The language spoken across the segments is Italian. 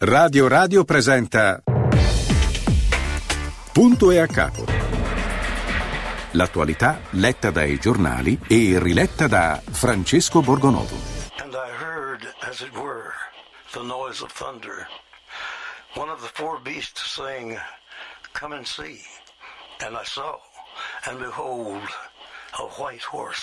Radio Radio presenta Punto e a capo. L'attualità letta dai giornali e riletta da Francesco Borgonovo. And I heard, as it were, the noise of thunder. One of the four beasts saying, Come and see. And I saw, and behold, a white horse.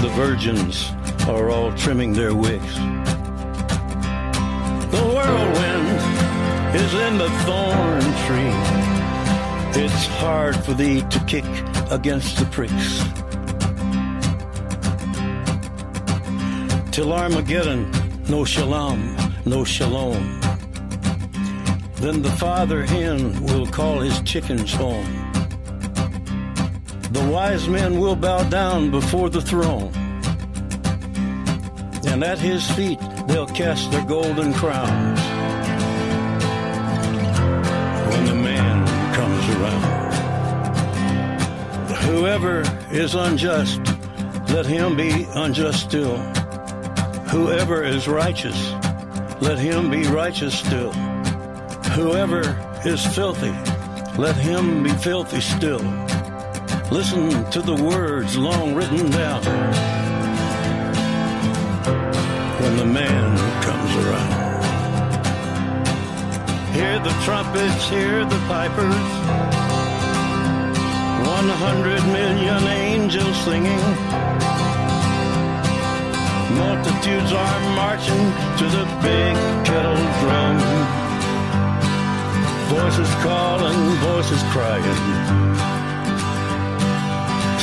the virgins are all trimming their wicks. The whirlwind is in the thorn tree. It's hard for thee to kick against the pricks. Till Armageddon, no shalom, no shalom. Then the father hen will call his chickens home. The wise men will bow down before the throne. And at his feet they'll cast their golden crowns. When the man comes around. Whoever is unjust, let him be unjust still. Whoever is righteous, let him be righteous still. Whoever is filthy, let him be filthy still. Listen to the words long written down when the man comes around. Hear the trumpets, hear the pipers. One hundred million angels singing. Multitudes are marching to the big kettle drum. Voices calling, voices crying.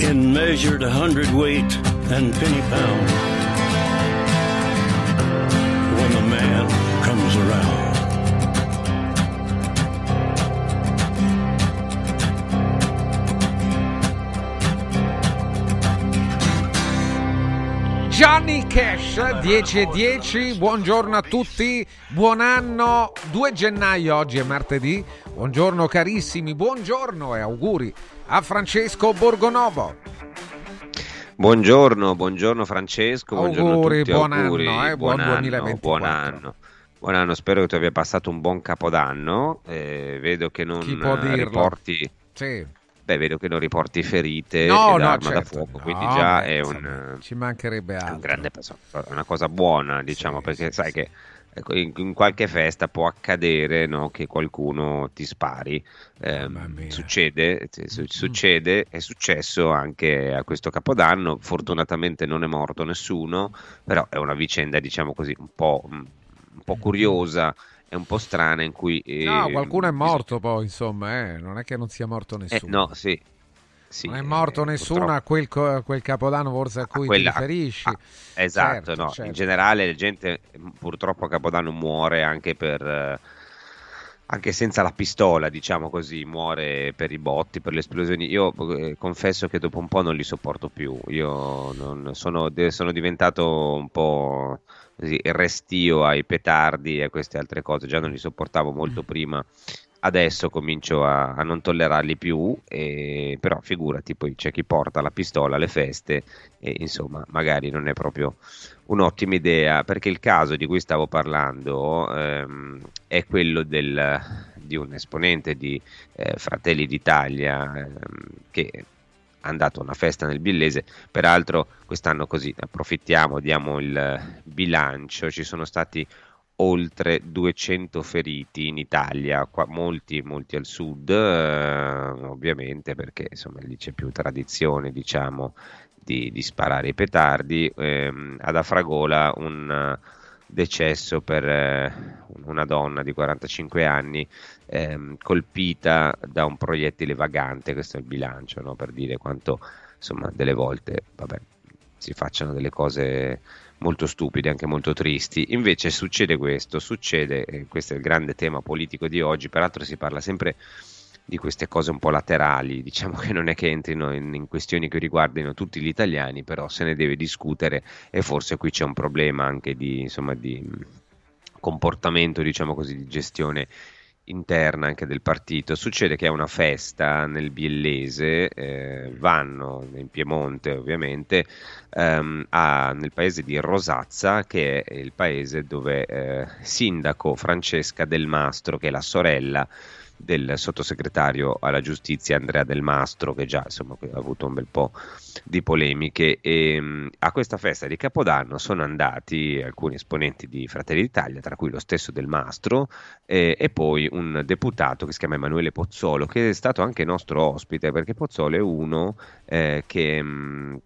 In measured hundredweight and penny pound when the man comes around. Johnny Cash 10 e 10, buongiorno a tutti, buon anno, 2 gennaio oggi è martedì, buongiorno carissimi, buongiorno e auguri a Francesco Borgonovo. Buongiorno, buongiorno Francesco, buongiorno Auguri, tutti, buon auguri, anno, eh, buon anno, 2024. buon anno. Buon anno, spero che tu abbia passato un buon capodanno, eh, vedo che non riporti Sì. Beh, vedo che non riporti ferite No, no, arma da certo. fuoco, No, quindi già beh, è un, ci mancherebbe altro. un grande una cosa buona, diciamo, Sì, perché sì, sai sì. che ecco, in, in, qualche festa può accadere no, che qualcuno ti spari. Eh, succede, su, succede, è successo anche a questo capodanno. Fortunatamente non è morto nessuno, però è una vicenda, diciamo così, un po', un po curiosa è un po' strana in cui... Eh, no, qualcuno è morto bisogna... poi, insomma, eh, non è che non sia morto eh, nessuno. Eh, no, sì. Sì non è morto eh, nessuno a quel, quel, capodanno forse a cui a quella, ti riferisci. Ah, esatto, certo, no. certo. in generale la gente purtroppo a capodanno muore anche per... anche senza la pistola, diciamo così, muore per i botti, per le esplosioni. Io eh, confesso che dopo un po' non li sopporto più. Io sono, sono diventato un po' così, restio ai petardi e a queste altre cose, già non li sopportavo molto mm. prima, adesso comincio a, a non tollerarli più, e, però figurati, poi c'è chi porta la pistola alle feste e insomma magari non è proprio un'ottima idea, perché il caso di cui stavo parlando ehm, è quello del, di un esponente di eh, Fratelli d'Italia ehm, che andato a una festa nel Billese, peraltro quest'anno così approfittiamo, diamo il bilancio, ci sono stati oltre 200 feriti in Italia, qua, molti, molti al sud, eh, ovviamente perché insomma lì c'è più tradizione diciamo di, di sparare i petardi, eh, ad Afragola un decesso per eh, una donna di 45 anni ehm, colpita da un proiettile vagante, questo è il bilancio, no? per dire quanto insomma delle volte vabbè, si facciano delle cose molto stupide, anche molto tristi. Invece succede questo, succede, eh, questo è il grande tema politico di oggi, peraltro si parla sempre di queste cose un po' laterali, diciamo che non è che entrino in, in, questioni che riguardino tutti gli italiani, però se ne deve discutere e forse qui c'è un problema anche di, insomma, di comportamento, diciamo così, di gestione interna anche del partito. Succede che è una festa nel Biellese, eh, vanno in Piemonte ovviamente, ehm, a, nel paese di Rosazza, che è il paese dove eh, sindaco Francesca Del Mastro, che è la sorella del sottosegretario alla giustizia Andrea Del Mastro, che già insomma, ha avuto un bel po' di polemiche. E, mh, a questa festa di Capodanno sono andati alcuni esponenti di Fratelli d'Italia, tra cui lo stesso Del Mastro, eh, e poi un deputato che si chiama Emanuele Pozzolo, che è stato anche nostro ospite, perché Pozzolo è uno eh, che. Mh,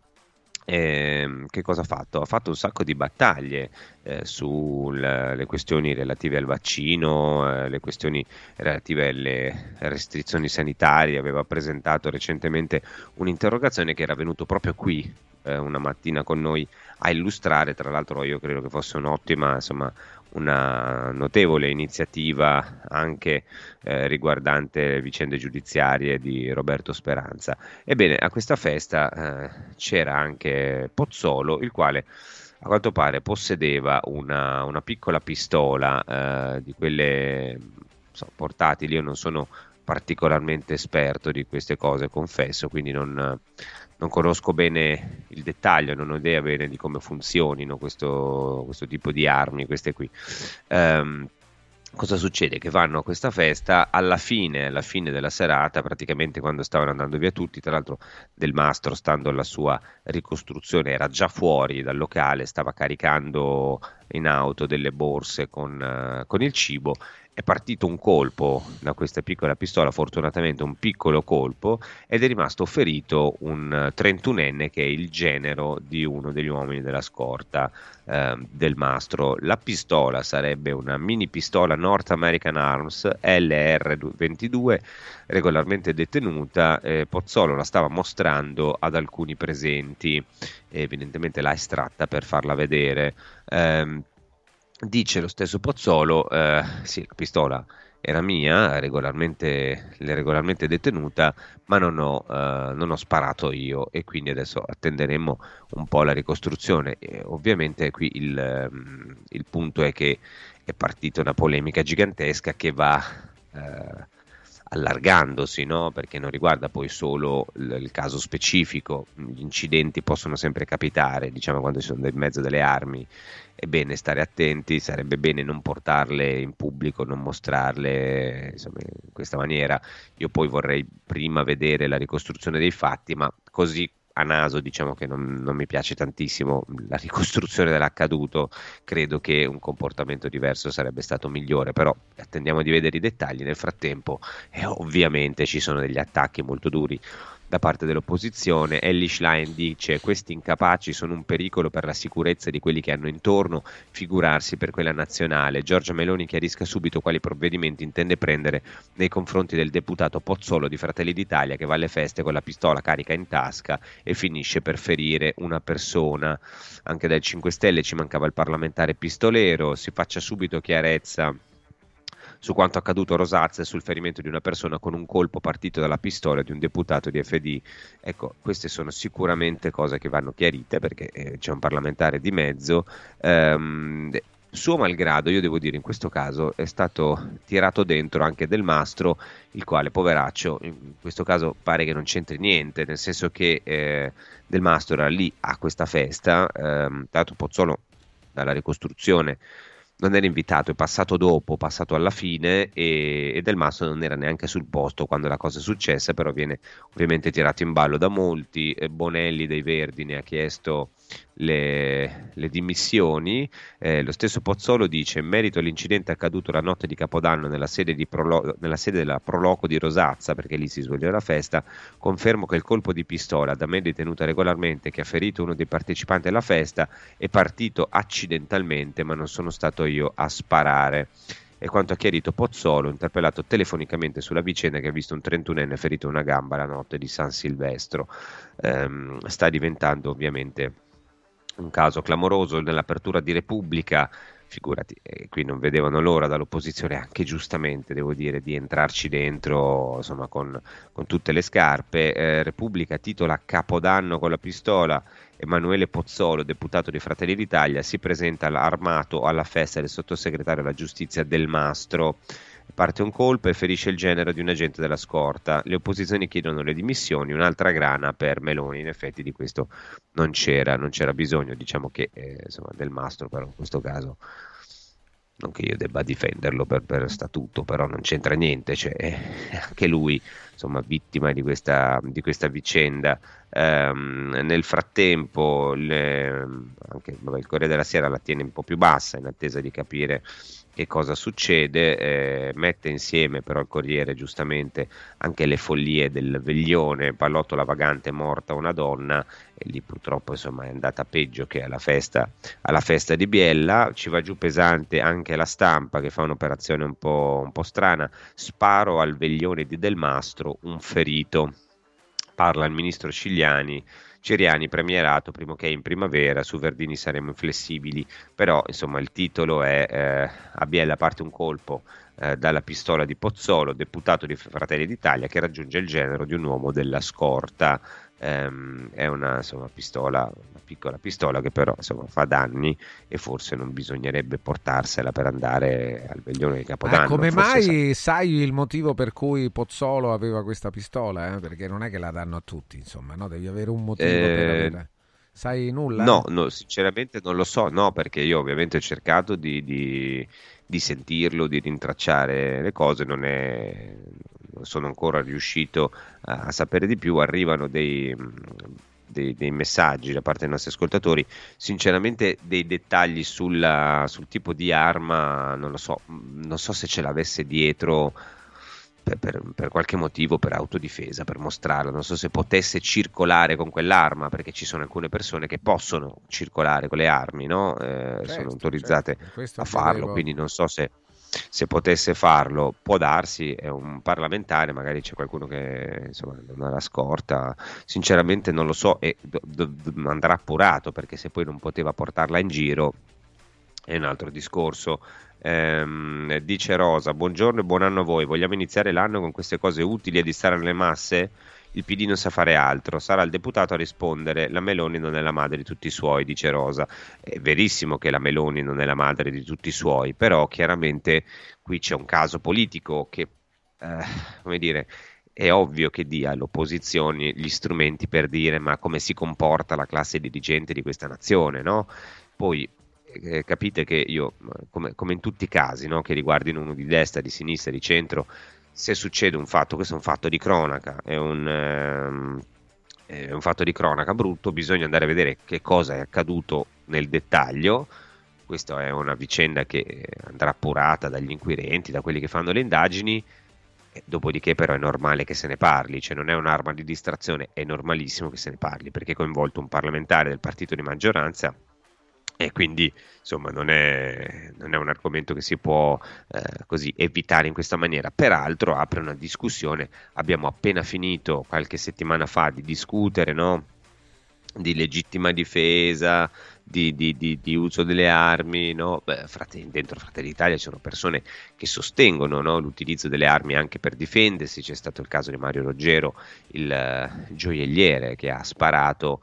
eh, che cosa ha fatto? Ha fatto un sacco di battaglie eh, sulle questioni relative al vaccino, eh, le questioni relative alle restrizioni sanitarie. Aveva presentato recentemente un'interrogazione che era venuto proprio qui eh, una mattina con noi a illustrare. Tra l'altro, io credo che fosse un'ottima, insomma, una notevole iniziativa anche eh, riguardante vicende giudiziarie di Roberto Speranza. Ebbene, a questa festa eh, c'era anche Pozzolo, il quale a quanto pare possedeva una, una piccola pistola eh, di quelle so, portatili. Io non sono particolarmente esperto di queste cose, confesso, quindi non, non conosco bene il dettaglio, non ho idea bene di come funzionino questo, questo tipo di armi, queste qui. Um, cosa succede? Che vanno a questa festa alla fine, alla fine della serata, praticamente quando stavano andando via tutti, tra l'altro Del Mastro, stando alla sua ricostruzione, era già fuori dal locale, stava caricando in auto delle borse con, uh, con il cibo è partito un colpo da questa piccola pistola, fortunatamente un piccolo colpo, ed è rimasto ferito un 31enne che è il genero di uno degli uomini della scorta eh, del mastro. La pistola sarebbe una mini pistola North American Arms LR22 regolarmente detenuta. Eh, Pozzolo la stava mostrando ad alcuni presenti, evidentemente l'ha estratta per farla vedere. Eh, Dice lo stesso Pozzolo, eh, sì, la pistola era mia, regolarmente, regolarmente detenuta, ma non ho, eh, non ho, sparato io e quindi adesso attenderemo un po' la ricostruzione. E ovviamente qui il, mm, il, punto è che è partita una polemica gigantesca che va eh, allargandosi, no? perché non riguarda poi solo il, il, caso specifico, gli incidenti possono sempre capitare, diciamo quando ci sono in mezzo delle armi, è bene stare attenti, sarebbe bene non portarle in pubblico, non mostrarle insomma, in questa maniera. Io poi vorrei prima vedere la ricostruzione dei fatti, ma così a naso diciamo che non, non, mi piace tantissimo la ricostruzione dell'accaduto, credo che un comportamento diverso sarebbe stato migliore, però attendiamo di vedere i dettagli, nel frattempo eh, ovviamente ci sono degli attacchi molto duri da parte dell'opposizione. Ellie Schlein dice questi incapaci sono un pericolo per la sicurezza di quelli che hanno intorno, figurarsi per quella nazionale. Giorgia Meloni chiarisca subito quali provvedimenti intende prendere nei confronti del deputato Pozzolo di Fratelli d'Italia che va alle feste con la pistola carica in tasca e finisce per ferire una persona. Anche dai 5 Stelle ci mancava il parlamentare pistolero, si faccia subito chiarezza su quanto accaduto a Rosazza e sul ferimento di una persona con un colpo partito dalla pistola di un deputato di FD. Ecco, queste sono sicuramente cose che vanno chiarite perché eh, c'è un parlamentare di mezzo. Ehm, suo malgrado, io devo dire, in questo caso è stato tirato dentro anche Del Mastro, il quale, poveraccio, in questo caso pare che non c'entri niente, nel senso che eh, Del Mastro era lì a questa festa, ehm, tanto Pozzolo dalla ricostruzione non era invitato, è passato dopo, passato alla fine e, e Del Masso non era neanche sul posto quando la cosa è successa, però viene ovviamente tirato in ballo da molti. Bonelli dei Verdi ne ha chiesto le, le dimissioni. Eh, lo stesso Pozzolo dice: In merito all'incidente accaduto la notte di Capodanno nella sede, di Prolo- nella sede della Proloco di Rosazza, perché lì si svolgeva la festa, confermo che il colpo di pistola da me detenuta regolarmente, che ha ferito uno dei partecipanti alla festa, è partito accidentalmente, ma non sono stato io a sparare e quanto ha chiarito Pozzolo, interpellato telefonicamente sulla vicenda che ha visto un 31enne ferito una gamba la notte di San Silvestro. Ehm, sta diventando ovviamente un caso clamoroso nell'apertura di Repubblica figurati, eh, qui non vedevano l'ora dall'opposizione, anche giustamente devo dire, di entrarci dentro insomma, con, con tutte le scarpe. Eh, Repubblica titola Capodanno con la pistola. Emanuele Pozzolo, deputato di Fratelli d'Italia, si presenta armato alla festa del sottosegretario alla giustizia Del Mastro parte un colpo e ferisce il genero di un agente della scorta. Le opposizioni chiedono le dimissioni, un'altra grana per Meloni. In effetti di questo non c'era, non c'era bisogno, diciamo che eh, insomma, del mastro, però in questo caso non che io debba difenderlo per, per statuto, però non c'entra niente, cioè, eh, anche lui insomma, vittima di questa, di questa vicenda. Um, nel frattempo le, anche vabbè, il Corriere della Sera la tiene un po' più bassa in attesa di capire che cosa succede, eh, mette insieme però il Corriere giustamente anche le follie del veglione, pallottola vagante morta una donna e lì purtroppo insomma è andata peggio che alla festa, alla festa di Biella, ci va giù pesante anche la stampa che fa un'operazione un po', un po strana, sparo al veglione di Del Mastro, un ferito, parla il ministro Cigliani Ceriani premierato, primo che in primavera, su Verdini saremo inflessibili, però insomma il titolo è eh, A Biella parte un colpo eh, dalla pistola di Pozzolo, deputato di Fratelli d'Italia, che raggiunge il genero di un uomo della scorta. Ehm, è una insomma, pistola, una piccola pistola che però insomma, fa danni e forse non bisognerebbe portarsela per andare al veglione di Capodanno. Ah, come mai sa... sai il motivo per cui Pozzolo aveva questa pistola? Eh? Perché non è che la danno a tutti, insomma, no? devi avere un motivo eh... per avere. Sai nulla? No, no, sinceramente non lo so, no, perché io ovviamente ho cercato di, di, di sentirlo, di rintracciare le cose, non, è, non sono ancora riuscito a, a sapere di più, arrivano dei, dei, dei, messaggi da parte dei nostri ascoltatori, sinceramente dei dettagli sulla, sul tipo di arma, non lo so, non so se ce l'avesse dietro per, per, per, qualche motivo, per autodifesa, per mostrarlo. Non so se potesse circolare con quell'arma, perché ci sono alcune persone che possono circolare con le armi, no? eh, certo, sono autorizzate certo. a farlo, vedevo... quindi non so se, se, potesse farlo. Può darsi, è un parlamentare, magari c'è qualcuno che insomma, non ha la scorta. Sinceramente non lo so e do, do, andrà appurato, perché se poi non poteva portarla in giro è un altro discorso. Ehm, dice Rosa, buongiorno e buon anno a voi. Vogliamo iniziare l'anno con queste cose utili e distare le masse? Il PD non sa fare altro, sarà il deputato a rispondere. La Meloni non è la madre di tutti i suoi, dice Rosa. È verissimo che la Meloni non è la madre di tutti i suoi, però chiaramente qui c'è un caso politico che, eh, come dire, è ovvio che dia all'opposizione gli strumenti per dire ma come si comporta la classe dirigente di questa nazione, no? Poi eh, capite che io, come, come, in tutti i casi no, che riguardino uno di destra, di sinistra, di centro, se succede un fatto, questo è un fatto di cronaca, è un, ehm, è un fatto di cronaca brutto, bisogna andare a vedere che cosa è accaduto nel dettaglio. Questa è una vicenda che andrà appurata dagli inquirenti, da quelli che fanno le indagini. Dopodiché, però, è normale che se ne parli, cioè non è un'arma di distrazione, è normalissimo che se ne parli perché è coinvolto un parlamentare del partito di maggioranza e quindi insomma non è, non è, un argomento che si può eh, così evitare in questa maniera. Peraltro apre una discussione, abbiamo appena finito qualche settimana fa di discutere no? di legittima difesa, di, di, di, di, uso delle armi, no? Beh, frate, dentro Fratelli d'Italia ci sono persone che sostengono no? l'utilizzo delle armi anche per difendersi, c'è stato il caso di Mario Roggero, il, uh, gioielliere che ha sparato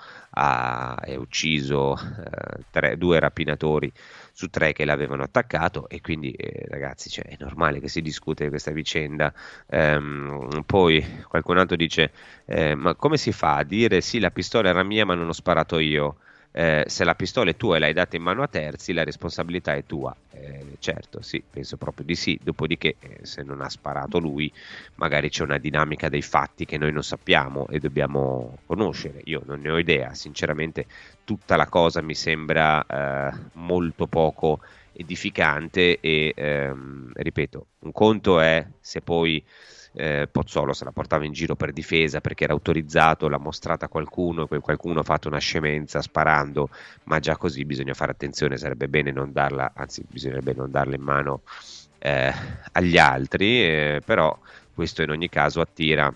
e ucciso uh, tre, due rapinatori su tre che l'avevano attaccato e quindi eh, ragazzi cioè, è normale che si discute di questa vicenda ehm, poi qualcun altro dice eh, ma come si fa a dire sì la pistola era mia ma non ho sparato io eh, se la pistola è tua e l'hai data in mano a terzi, la responsabilità è tua. Eh, certo, sì, penso proprio di sì. Dopodiché, eh, se non ha sparato lui, magari c'è una dinamica dei fatti che noi non sappiamo e dobbiamo conoscere. Io non ne ho idea, sinceramente, tutta la cosa mi sembra eh, molto poco edificante e ehm, ripeto, un conto è se poi eh, Pozzolo se la portava in giro per difesa perché era autorizzato, l'ha mostrata a qualcuno quel qualcuno ha fatto una scemenza sparando, ma già così bisogna fare attenzione, sarebbe bene non darla, anzi bisognerebbe non darla in mano eh, agli altri, eh, però questo in ogni caso attira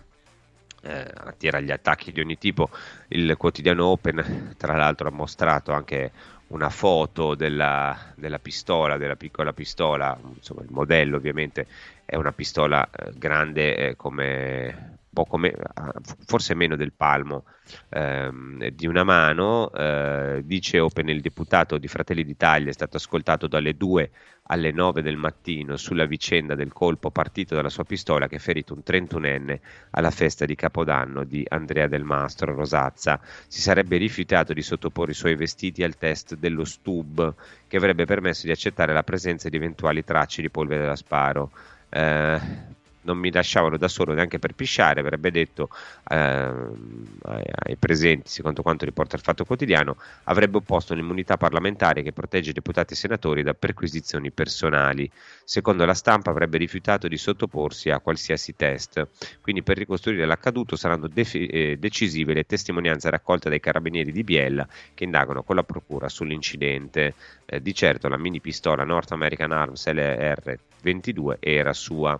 eh, attira gli attacchi di ogni tipo. Il quotidiano Open, tra l'altro, ha mostrato anche una foto della, della pistola, della piccola pistola, insomma il modello ovviamente è una pistola eh, grande eh, come poco me- ah, forse meno del palmo ehm, di una mano. Eh, dice Open il deputato di Fratelli d'Italia è stato ascoltato dalle 2 alle 9 del mattino sulla vicenda del colpo partito dalla sua pistola che ha ferito un 31enne alla festa di Capodanno di Andrea Del Mastro Rosazza. Si sarebbe rifiutato di sottoporre i suoi vestiti al test dello STUB che avrebbe permesso di accettare la presenza di eventuali tracce di polvere da sparo. Eh, non mi lasciavano da solo neanche per pisciare, avrebbe detto eh, ai, presenti, secondo quanto riporta il Fatto Quotidiano, avrebbe opposto un'immunità parlamentare che protegge deputati e senatori da perquisizioni personali. Secondo la stampa avrebbe rifiutato di sottoporsi a qualsiasi test. Quindi per ricostruire l'accaduto saranno defi- eh, decisive le testimonianze raccolte dai carabinieri di Biella che indagano con la procura sull'incidente. Eh, di certo la mini pistola North American Arms LR22 era sua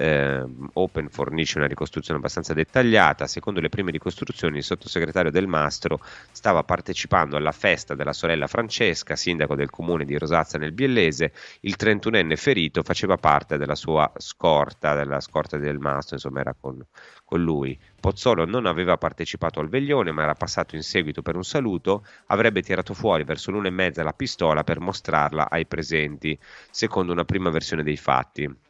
eh, Open fornisce una ricostruzione abbastanza dettagliata. Secondo le prime ricostruzioni, il sottosegretario Del Mastro stava partecipando alla festa della sorella Francesca, sindaco del comune di Rosazza nel Biellese. Il 31enne ferito faceva parte della sua scorta, della scorta del Mastro, insomma era con, con lui. Pozzolo non aveva partecipato al veglione, ma era passato in seguito per un saluto, avrebbe tirato fuori verso l'una e mezza la pistola per mostrarla ai presenti, secondo una prima versione dei fatti.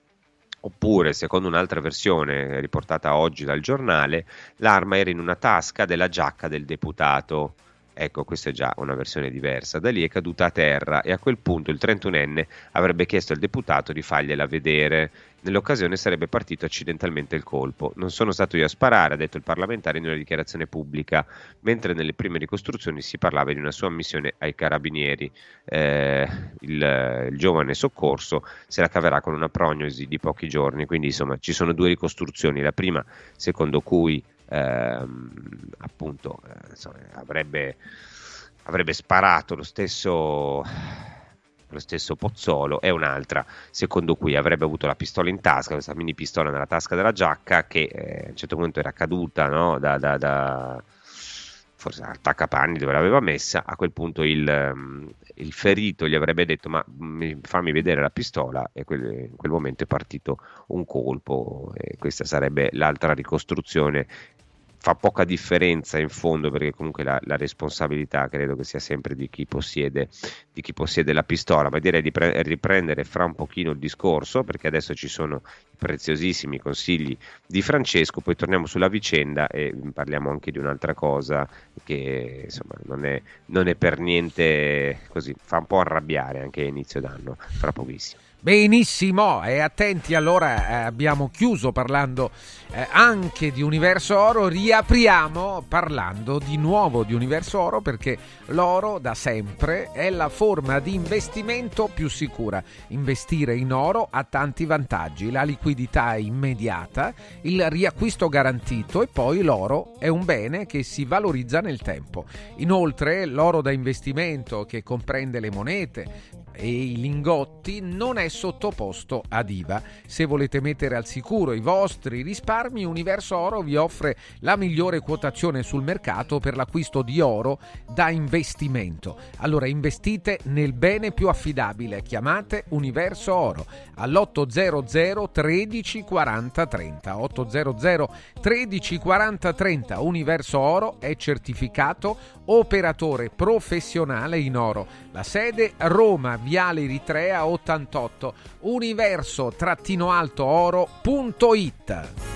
Oppure, secondo un'altra versione riportata oggi dal giornale, l'arma era in una tasca della giacca del deputato. Ecco, questa è già una versione diversa. Da lì è caduta a terra e a quel punto il 31enne avrebbe chiesto al deputato di fargliela vedere. Nell'occasione sarebbe partito accidentalmente il colpo. Non sono stato io a sparare, ha detto il parlamentare in una dichiarazione pubblica, mentre nelle prime ricostruzioni si parlava di una sua missione ai carabinieri. Eh, il, il, giovane soccorso se la caverà con una prognosi di pochi giorni, quindi insomma ci sono due ricostruzioni. La prima, secondo cui ehm, appunto eh, insomma, avrebbe, avrebbe sparato lo stesso lo stesso Pozzolo, e un'altra, secondo cui avrebbe avuto la pistola in tasca, questa mini pistola nella tasca della giacca, che eh, a un certo punto era caduta no? da, da, da forse attaccapanni dove l'aveva messa, a quel punto il, um, il ferito gli avrebbe detto ma fammi vedere la pistola e quel, in quel momento è partito un colpo e questa sarebbe l'altra ricostruzione fa poca differenza in fondo perché comunque la, la, responsabilità credo che sia sempre di chi, possiede, di chi possiede la pistola, ma direi di pre- riprendere fra un pochino il discorso perché adesso ci sono i preziosissimi consigli di Francesco, poi torniamo sulla vicenda e parliamo anche di un'altra cosa che insomma non è, non è per niente così, fa un po' arrabbiare anche a inizio d'anno, fra pochissimo. Benissimo, e attenti allora, eh, abbiamo chiuso parlando eh, anche di Universo Oro, riapriamo parlando di nuovo di Universo Oro perché l'oro da sempre è la forma di investimento più sicura. Investire in oro ha tanti vantaggi, la liquidità è immediata, il riacquisto garantito e poi l'oro è un bene che si valorizza nel tempo. Inoltre l'oro da investimento che comprende le monete, e i lingotti non è sottoposto ad IVA. Se volete mettere al sicuro i vostri risparmi, Universo Oro vi offre la migliore quotazione sul mercato per l'acquisto di oro da investimento. Allora investite nel bene più affidabile, chiamate Universo Oro all'800 13 40 30 800 13 40 30 Universo Oro è certificato operatore professionale in oro. La sede Roma, Viale Eritrea 88, universo-altooro.it.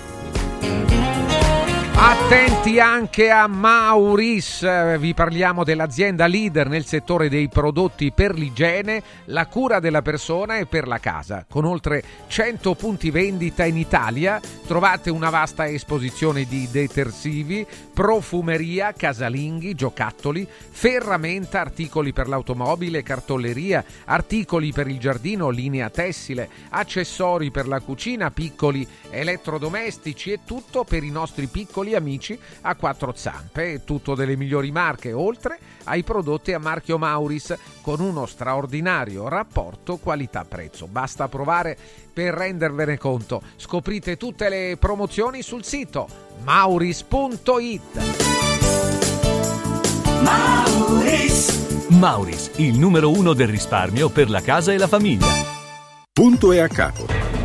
Attenti anche a Mauris, vi parliamo dell'azienda leader nel settore dei prodotti per l'igiene, la cura della persona e per la casa. Con oltre 100 punti vendita in Italia trovate una vasta esposizione di detersivi, profumeria, casalinghi, giocattoli, ferramenta, articoli per l'automobile, cartoleria, articoli per il giardino, linea tessile, accessori per la cucina, piccoli elettrodomestici e tutto per i nostri piccoli piccoli amici a quattro zampe, tutto delle migliori marche, oltre ai prodotti a marchio Mauris con uno straordinario rapporto qualità-prezzo. Basta provare per rendervene conto. Scoprite tutte le promozioni sul sito mauris.it. Mauris. Mauris, il numero uno del risparmio per la casa e la famiglia. Punto e a capo.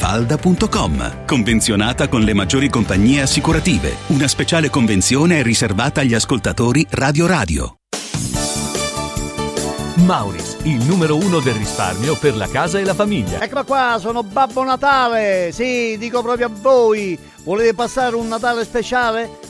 falda.com. Convenzionata con le maggiori compagnie assicurative. Una speciale convenzione è riservata agli ascoltatori Radio Radio. Mauris, il numero uno del risparmio per la casa e la famiglia. Eccola qua, sono Babbo Natale. Sì, dico proprio a voi. Volete passare un Natale speciale?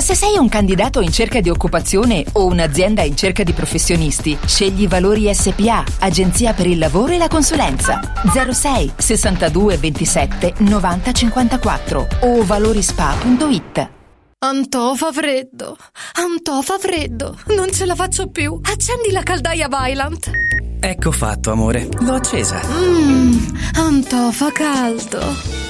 Se sei un candidato in cerca di occupazione o un'azienda in cerca di professionisti, scegli Valori SPA, Agenzia per il lavoro e la consulenza. 06 62 27 90 54 o valorispa.it. Antò fa freddo, Antò fa freddo, non ce la faccio più. Accendi la caldaia Vylant. Ecco fatto, amore, l'ho accesa. Mmm, Antò fa caldo.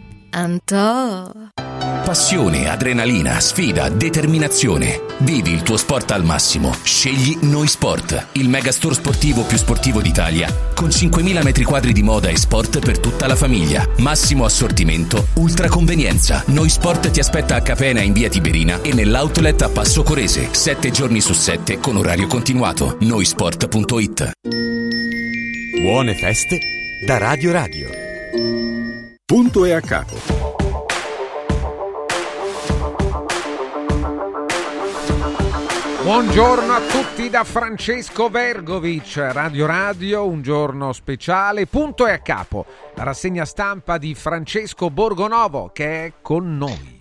Antò. Passione, adrenalina, sfida, determinazione. Vivi il tuo sport al massimo. Scegli Noi Sport, il megastore sportivo più sportivo d'Italia, con 5.000 metri quadri di moda e sport per tutta la famiglia. Massimo assortimento, ultra convenienza. Noi Sport ti aspetta a Capena in via Tiberina e nell'outlet a Passo Corese, 7 giorni su 7 con orario continuato. Noisport.it. Buone feste da Radio Radio. Punto e a capo. Buongiorno a tutti da Francesco Vergovic, Radio Radio, un giorno speciale, punto e a capo, la rassegna stampa di Francesco Borgonovo che è con noi.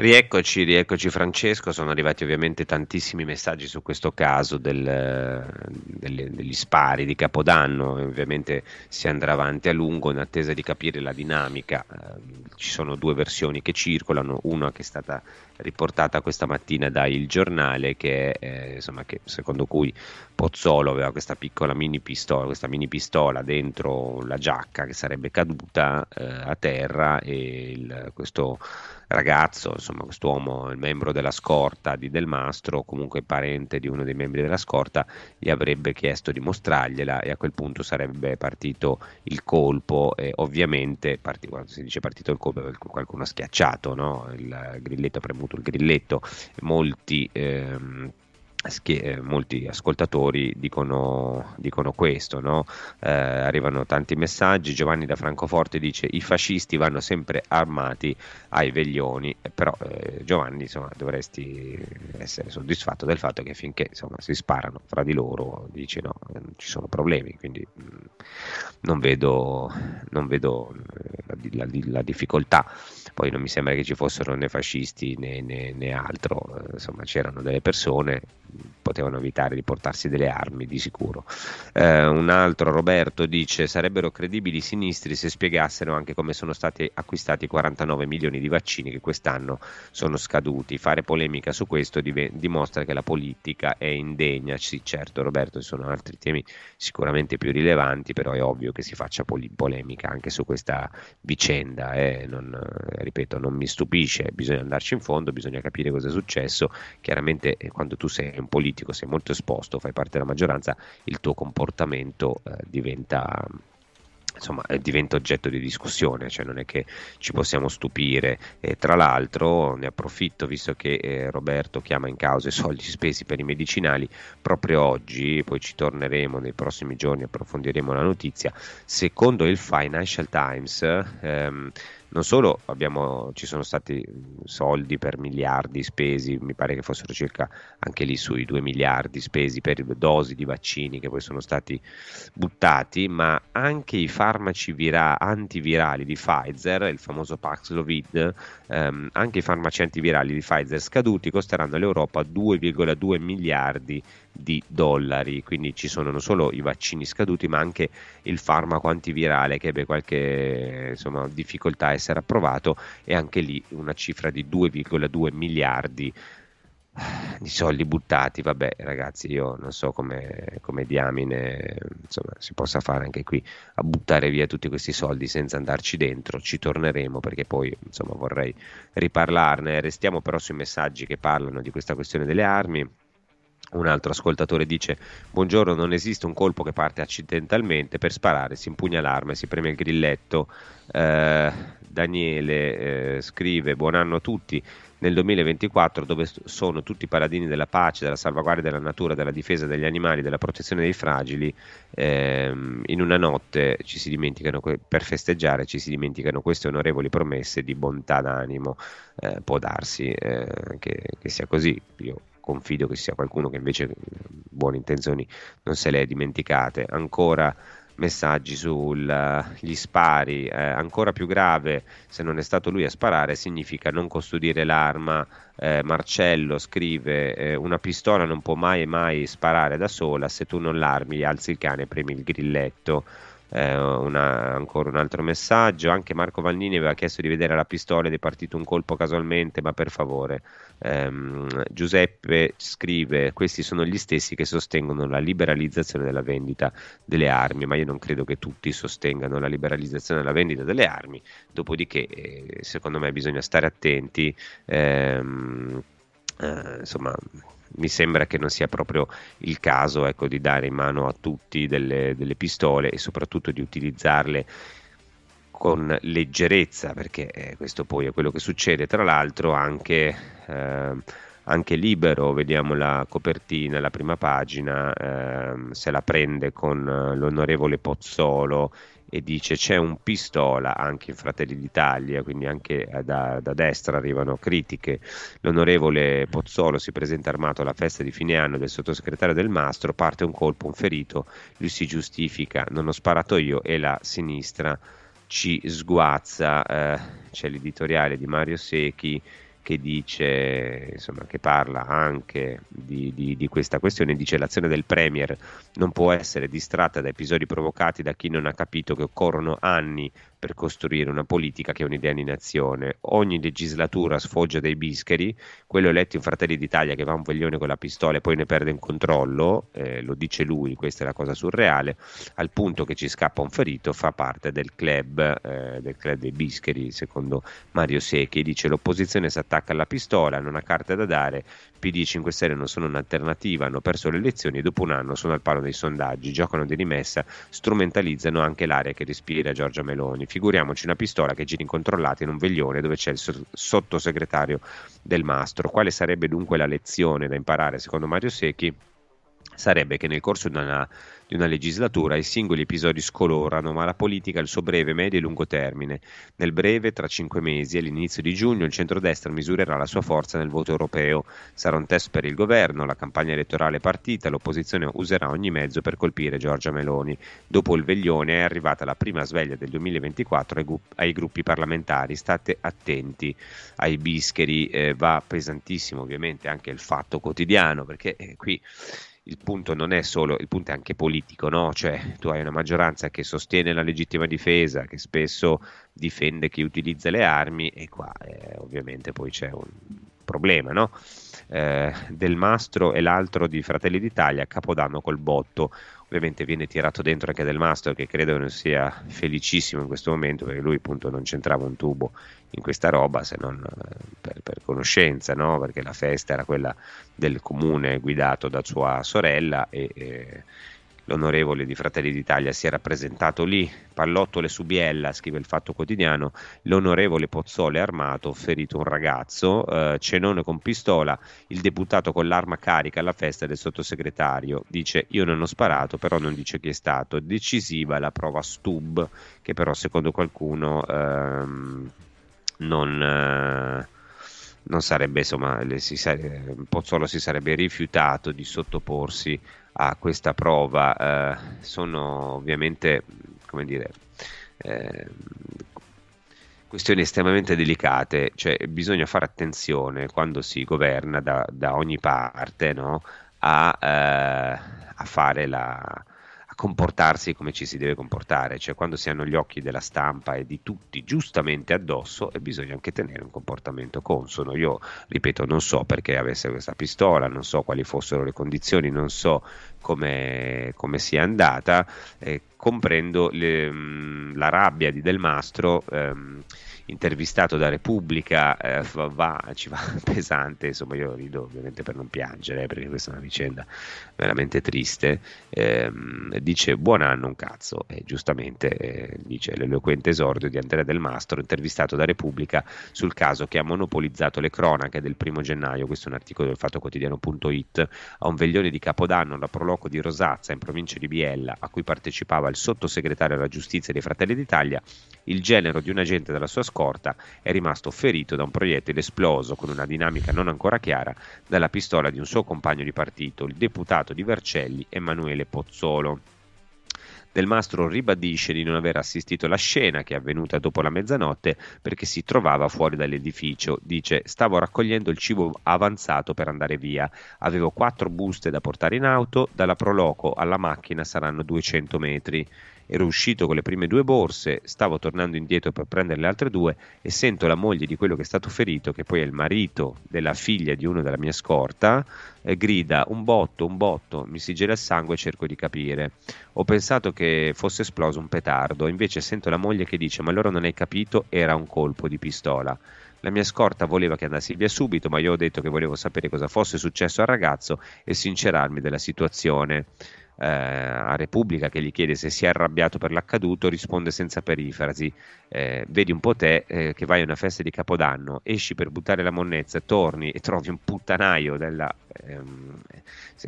Rieccoci, rieccoci Francesco, sono arrivati ovviamente tantissimi messaggi su questo caso del, delle, degli spari di Capodanno. Ovviamente si andrà avanti a lungo in attesa di capire la dinamica. Eh, ci sono due versioni che circolano, una che è stata riportata questa mattina da Il Giornale che, eh, insomma, che secondo cui Pozzolo aveva questa piccola mini pistola, questa mini pistola dentro la giacca che sarebbe caduta eh, a terra e il, questo ragazzo, insomma quest'uomo, il membro della scorta di Del Mastro, comunque parente di uno dei membri della scorta, gli avrebbe chiesto di mostrargliela e a quel punto sarebbe partito il colpo e ovviamente parti, quando si dice partito il colpo qualcuno ha schiacciato no? il grilletto, ha premuto il grilletto, molti... Ehm, eh, molti ascoltatori dicono, dicono questo, no? eh, arrivano tanti messaggi, Giovanni da Francoforte dice i fascisti vanno sempre armati ai veglioni, eh, però eh, Giovanni insomma, dovresti essere soddisfatto del fatto che finché insomma, si sparano fra di loro dice no, ci sono problemi, quindi mh, mm, non vedo, non vedo eh, la, la, la, difficoltà, poi non mi sembra che ci fossero né fascisti né, né, né altro, eh, insomma c'erano delle persone potevano evitare di portarsi delle armi di sicuro. Eh, un altro Roberto dice sarebbero credibili i sinistri se spiegassero anche come sono stati acquistati 49 milioni di vaccini che quest'anno sono scaduti. Fare polemica su questo div- dimostra che la politica è indegna. Sì, certo Roberto, ci sono altri temi sicuramente più rilevanti, però è ovvio che si faccia pol- polemica anche su questa vicenda. Eh. Non, eh, ripeto, non mi stupisce, bisogna andarci in fondo, bisogna capire cosa è successo. Chiaramente eh, quando tu sei un politico, sei molto esposto, fai parte della maggioranza, il tuo comportamento eh, diventa insomma diventa oggetto di discussione, cioè non è che ci possiamo stupire. E tra l'altro ne approfitto, visto che eh, Roberto chiama in causa i soldi spesi per i medicinali, proprio oggi, poi ci torneremo nei prossimi giorni, approfondiremo la notizia, secondo il Financial Times ehm, non solo abbiamo, ci sono stati soldi per miliardi spesi, mi pare che fossero circa anche lì sui 2 miliardi spesi per dosi di vaccini che poi sono stati buttati, ma anche i farmaci vira- antivirali di Pfizer, il famoso Paxlovid, ehm, anche i farmaci antivirali di Pfizer scaduti costeranno all'Europa 2,2 miliardi di dollari, quindi ci sono non solo i vaccini scaduti ma anche il farmaco antivirale che ebbe qualche insomma, difficoltà a essere approvato e anche lì una cifra di 2,2 miliardi di soldi buttati, vabbè ragazzi io non so come, come diamine insomma, si possa fare anche qui a buttare via tutti questi soldi senza andarci dentro, ci torneremo perché poi insomma vorrei riparlarne, restiamo però sui messaggi che parlano di questa questione delle armi. Un altro ascoltatore dice: Buongiorno, non esiste un colpo che parte accidentalmente. Per sparare si impugna l'arma e si preme il grilletto. Eh, Daniele eh, scrive: Buon anno a tutti nel 2024 dove sono tutti i paladini della pace, della salvaguardia della natura, della difesa degli animali, della protezione dei fragili, ehm, in una notte ci si dimenticano, per festeggiare ci si dimenticano queste onorevoli promesse di bontà d'animo, eh, può darsi eh, che, che sia così, io confido che sia qualcuno che invece buone intenzioni non se le è dimenticate, ancora messaggi sugli spari, eh, ancora più grave se non è stato lui a sparare significa non custodire l'arma. Eh, Marcello scrive eh, una pistola non può mai mai sparare da sola, se tu non l'armi alzi il cane e premi il grilletto. Eh, una, ancora un altro messaggio. Anche Marco Vannini aveva chiesto di vedere la pistola ed è partito un colpo casualmente, ma per favore. Ehm, Giuseppe scrive: Questi sono gli stessi che sostengono la liberalizzazione della vendita delle armi, ma io non credo che tutti sostengano la liberalizzazione della vendita delle armi. Dopodiché, eh, secondo me, bisogna stare attenti. Ehm, eh, insomma mi sembra che non sia proprio il caso ecco, di dare in mano a tutti delle, delle pistole e soprattutto di utilizzarle con leggerezza, perché eh, questo poi è quello che succede. Tra l'altro anche, eh, anche Libero, vediamo la copertina, la prima pagina, eh, se la prende con l'onorevole Pozzolo e dice c'è un pistola anche in Fratelli d'Italia, quindi anche da, da, destra arrivano critiche. L'onorevole Pozzolo si presenta armato alla festa di fine anno del sottosegretario del Mastro, parte un colpo, un ferito, lui si giustifica, non ho sparato io e la sinistra ci sguazza. Eh, c'è l'editoriale di Mario Secchi che dice, insomma, che parla anche di, di, di, questa questione, dice l'azione del Premier non può essere distratta da episodi provocati da chi non ha capito che occorrono anni per costruire una politica che è un'idea di nazione. Ogni legislatura sfoggia dei bischeri, quello eletto in Fratelli d'Italia che va un veglione con la pistola e poi ne perde il controllo, eh, lo dice lui, questa è la cosa surreale, al punto che ci scappa un ferito, fa parte del club, eh, del club dei bischeri, secondo Mario Secchi, dice l'opposizione si attacca alla pistola, non ha carte da dare, PD e 5 Stelle non sono un'alternativa, hanno perso le elezioni e dopo un anno sono al palo dei sondaggi, giocano di rimessa, strumentalizzano anche l'aria che respira Giorgia Meloni. Figuriamoci una pistola che gira incontrollata in un veglione dove c'è il sottosegretario del Mastro. Quale sarebbe dunque la lezione da imparare secondo Mario Secchi? Sarebbe che nel corso di una di una legislatura i singoli episodi scolorano, ma la politica ha il suo breve, medio e lungo termine. Nel breve, tra cinque mesi, all'inizio di giugno, il centrodestra misurerà la sua forza nel voto europeo. Sarà un test per il governo, la campagna elettorale partita, l'opposizione userà ogni mezzo per colpire Giorgia Meloni. Dopo il veglione è arrivata la prima sveglia del 2024 ai, gu- ai gruppi parlamentari. State attenti ai bischeri, eh, va pesantissimo ovviamente anche il fatto quotidiano, perché eh, qui il punto non è solo, il punto è anche politico, no? Cioè tu hai una maggioranza che sostiene la legittima difesa, che spesso difende chi utilizza le armi e qua eh, ovviamente poi c'è un problema, no? Eh, del Mastro e l'altro di Fratelli d'Italia, Capodanno col botto ovviamente viene tirato dentro anche del Mastro che credo non sia felicissimo in questo momento perché lui appunto non c'entrava un tubo in questa roba se non eh, per, per conoscenza no? perché la festa era quella del comune guidato da sua sorella e, e l'onorevole di Fratelli d'Italia si era presentato lì, pallottole su Biella, scrive il Fatto Quotidiano, l'onorevole Pozzole armato, ferito un ragazzo, eh, cenone con pistola, il deputato con l'arma carica alla festa del sottosegretario, dice io non ho sparato, però non dice chi è stato, decisiva la prova Stub, che però secondo qualcuno ehm, non... Eh, non sarebbe, insomma, si sare- Pozzolo si sarebbe rifiutato di sottoporsi a questa prova eh, sono ovviamente, come dire, eh, questioni estremamente delicate, cioè bisogna fare attenzione quando si governa da, da ogni parte no? a, eh, a fare la, comportarsi come ci si deve comportare, cioè quando si hanno gli occhi della stampa e di tutti giustamente addosso e bisogna anche tenere un comportamento consono. Io ripeto, non so perché avesse questa pistola, non so quali fossero le condizioni, non so come, come sia andata, eh, comprendo le, mh, la rabbia di Del Mastro. Ehm, intervistato da Repubblica eh, va, ci va pesante, insomma io rido ovviamente per non piangere perché questa è una vicenda veramente triste, eh, dice buon anno un cazzo. E giustamente eh, dice l'eloquente esordio di Andrea Del Mastro intervistato da Repubblica sul caso che ha monopolizzato le cronache del primo gennaio, questo è un articolo del Fatto Quotidiano.it, a un veglione di Capodanno alla Proloco di Rosazza in provincia di Biella a cui partecipava il sottosegretario alla giustizia dei Fratelli d'Italia, il genero di un agente della sua scorta è rimasto ferito da un proiettile esploso con una dinamica non ancora chiara dalla pistola di un suo compagno di partito, il deputato di Vercelli Emanuele Pozzolo. Del Mastro ribadisce di non aver assistito alla scena che è avvenuta dopo la mezzanotte perché si trovava fuori dall'edificio. Dice: Stavo raccogliendo il cibo avanzato per andare via. Avevo quattro buste da portare in auto, dalla Proloco alla macchina saranno 200 metri. Ero uscito con le prime due borse, stavo tornando indietro per prendere le altre due e sento la moglie di quello che è stato ferito, che poi è il marito della figlia di uno della mia scorta, eh, grida un botto, un botto, mi si gela il sangue e cerco di capire. Ho pensato che fosse esploso un petardo, invece sento la moglie che dice ma allora non hai capito, era un colpo di pistola. La mia scorta voleva che andassi via subito, ma io ho detto che volevo sapere cosa fosse successo al ragazzo e sincerarmi della situazione eh, a Repubblica che gli chiede se si è arrabbiato per l'accaduto, risponde senza perifrasi, eh, vedi un po' te eh, che vai a una festa di Capodanno, esci per buttare la monnezza, torni e trovi un puttanaio della, ehm,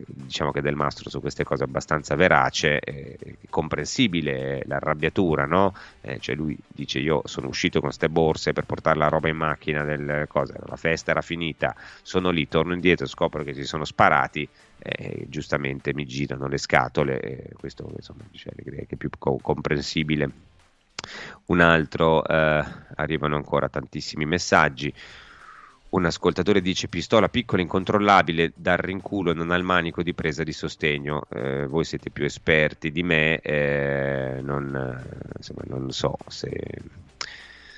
diciamo che del mastro su queste cose abbastanza verace, eh, comprensibile l'arrabbiatura, no? Eh, cioè lui dice io sono uscito con queste borse per portare la roba in macchina, del, cosa, la festa era finita, sono lì, torno indietro, scopro che si sono sparati, eh, giustamente mi girano le scatole, questo insomma, cioè, è più co- comprensibile. Un altro, eh, arrivano ancora tantissimi messaggi. Un ascoltatore dice pistola piccola incontrollabile dal rinculo non al manico di presa di sostegno. Eh, voi siete più esperti di me, eh, non, insomma, non so se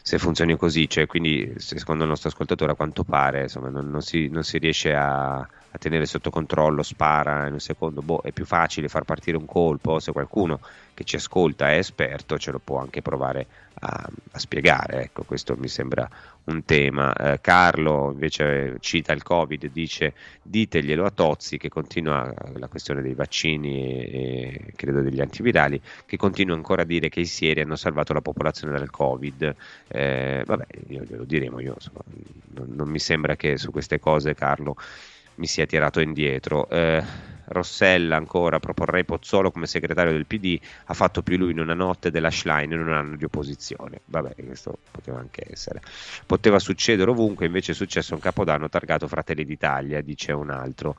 se funzioni così, cioè, quindi secondo il nostro ascoltatore a quanto pare insomma, non, non, si, non, si, riesce a, a, tenere sotto controllo, spara in un secondo, boh, è più facile far partire un colpo, se qualcuno che ci ascolta è esperto ce lo può anche provare a, a spiegare, ecco questo mi sembra un tema. Eh, Carlo invece cita il Covid, dice diteglielo a Tozzi che continua la questione dei vaccini e, e, credo degli antivirali, che continua ancora a dire che i sieri hanno salvato la popolazione dal Covid. Eh, vabbè, glielo diremo, io insomma, non, non, mi sembra che su queste cose Carlo mi sia tirato indietro. Eh, Rossella ancora proporrei Pozzolo come segretario del PD, ha fatto più lui in una notte della Schlein in un anno di opposizione. Vabbè, questo poteva anche essere. Poteva succedere ovunque, invece è successo un capodanno targato Fratelli d'Italia, dice un altro.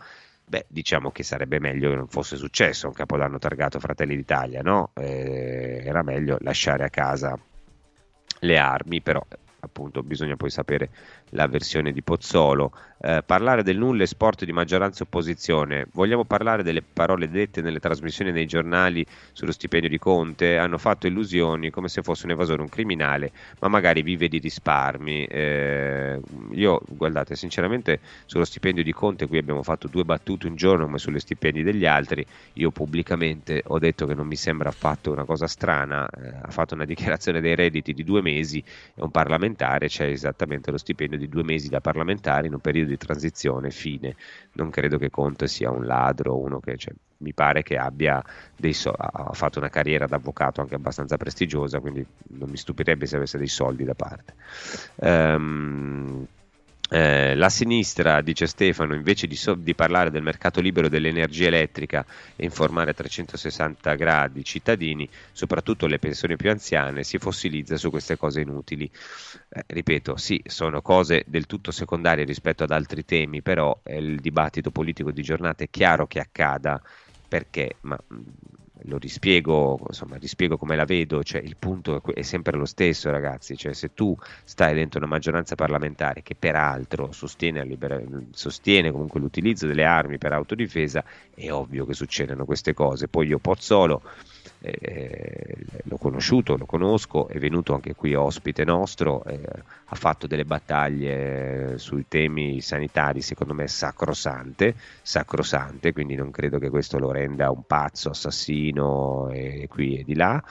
Beh, diciamo che sarebbe meglio che non fosse successo un capodanno targato Fratelli d'Italia, no? Eh, era meglio lasciare a casa le armi, però appunto bisogna poi sapere la versione di Pozzolo. Eh, parlare del nulla è sport di maggioranza opposizione. Vogliamo parlare delle parole dette nelle trasmissioni dei giornali sullo stipendio di Conte? Hanno fatto illusioni come se fosse un evasore, un criminale, ma magari vive di risparmi. Eh, io, guardate, sinceramente sullo stipendio di Conte qui abbiamo fatto due battute un giorno come sulle stipendi degli altri. Io pubblicamente ho detto che non mi sembra affatto una cosa strana. Eh, ha fatto una dichiarazione dei redditi di due mesi e un parlamentare c'è esattamente lo stipendio di di due mesi da parlamentare in un periodo di transizione, fine. Non credo che Conte sia un ladro, uno che cioè, mi pare che abbia so- ha fatto una carriera da avvocato anche abbastanza prestigiosa, quindi non mi stupirebbe se avesse dei soldi da parte. Um, eh, la sinistra, dice Stefano, invece di, so- di, parlare del mercato libero dell'energia elettrica e informare a 360 gradi i cittadini, soprattutto le persone più anziane, si fossilizza su queste cose inutili. Eh, ripeto, sì, sono cose del tutto secondarie rispetto ad altri temi, però il dibattito politico di giornata è chiaro che accada perché, ma lo rispiego, insomma, rispiego come la vedo, cioè il punto è, sempre lo stesso, ragazzi. Cioè, se tu stai dentro una maggioranza parlamentare che peraltro sostiene, libera- sostiene comunque l'utilizzo delle armi per autodifesa, è ovvio che succedono queste cose. Poi io Pozzolo eh, l'ho conosciuto, lo conosco, è venuto anche qui ospite nostro, eh, ha fatto delle battaglie sui temi sanitari, secondo me sacrosante, sacrosante, quindi non credo che questo lo renda un pazzo, assassino e qui e di là,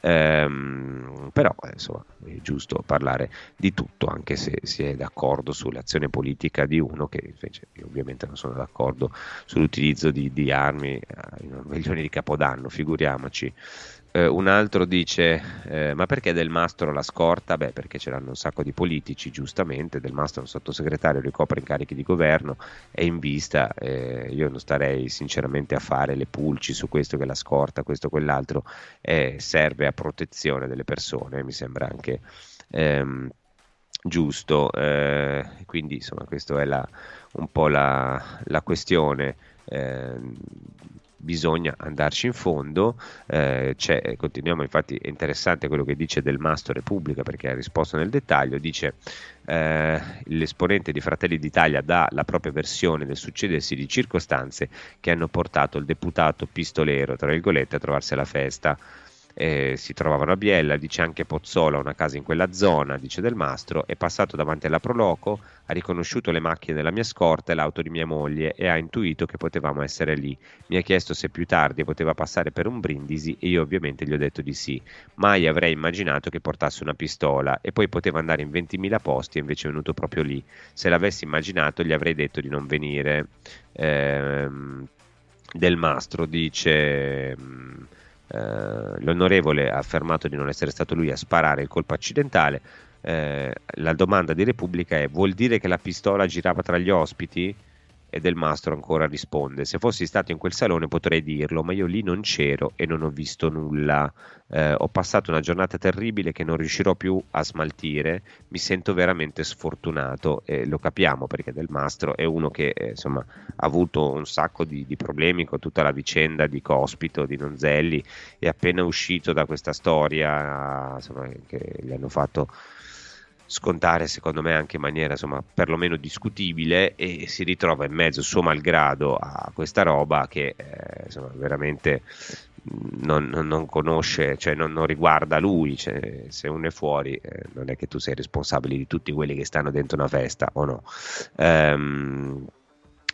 ehm, però eh, insomma è giusto parlare di tutto, anche se si è d'accordo sull'azione politica di uno che invece io ovviamente non sono d'accordo sull'utilizzo di, di armi eh, in un milione di capodanno, figuriamoci. Eh, un altro dice: eh, Ma perché Del Mastro la scorta? Beh, perché ce l'hanno un sacco di politici, giustamente. Del Mastro è un sottosegretario, ricopre incarichi di governo, è in vista. Eh, io non starei sinceramente a fare le pulci su questo che la scorta, questo quell'altro, eh, serve a protezione delle persone. Mi sembra anche ehm, giusto. Eh, quindi, insomma, questa è la, un po' la, la questione. Eh, bisogna andarci in fondo. Eh, continuiamo, infatti, è interessante quello che dice Del Mastro Repubblica perché ha risposto nel dettaglio. Dice eh, l'esponente di Fratelli d'Italia dà la propria versione del succedersi di circostanze che hanno portato il deputato pistolero, tra virgolette, a trovarsi alla festa eh, si trovavano a Biella, dice anche Pozzola, una casa in quella zona, dice Del Mastro, è passato davanti alla Proloco, ha riconosciuto le macchine della mia scorta e l'auto di mia moglie e ha intuito che potevamo essere lì. Mi ha chiesto se più tardi poteva passare per un brindisi e io ovviamente gli ho detto di sì. Mai avrei immaginato che portasse una pistola e poi poteva andare in 20.000 posti e invece è venuto proprio lì. Se l'avessi immaginato gli avrei detto di non venire. Ehm, del Mastro dice... Eh, l'onorevole ha affermato di non essere stato lui a sparare il colpo accidentale. Eh, la domanda di Repubblica è: vuol dire che la pistola girava tra gli ospiti? E Del Mastro ancora risponde: Se fossi stato in quel salone potrei dirlo, ma io lì non c'ero e non ho visto nulla. Eh, ho passato una giornata terribile che non riuscirò più a smaltire. Mi sento veramente sfortunato e lo capiamo perché Del Mastro è uno che eh, insomma, ha avuto un sacco di, di, problemi con tutta la vicenda di Cospito, di Nonzelli. È appena uscito da questa storia insomma, che gli hanno fatto scontare secondo me anche in maniera insomma perlomeno discutibile e si ritrova in mezzo suo malgrado a questa roba che eh, insomma veramente non, non, non, conosce, cioè non, non riguarda lui, cioè, se uno è fuori eh, non è che tu sei responsabile di tutti quelli che stanno dentro una festa o no. Um,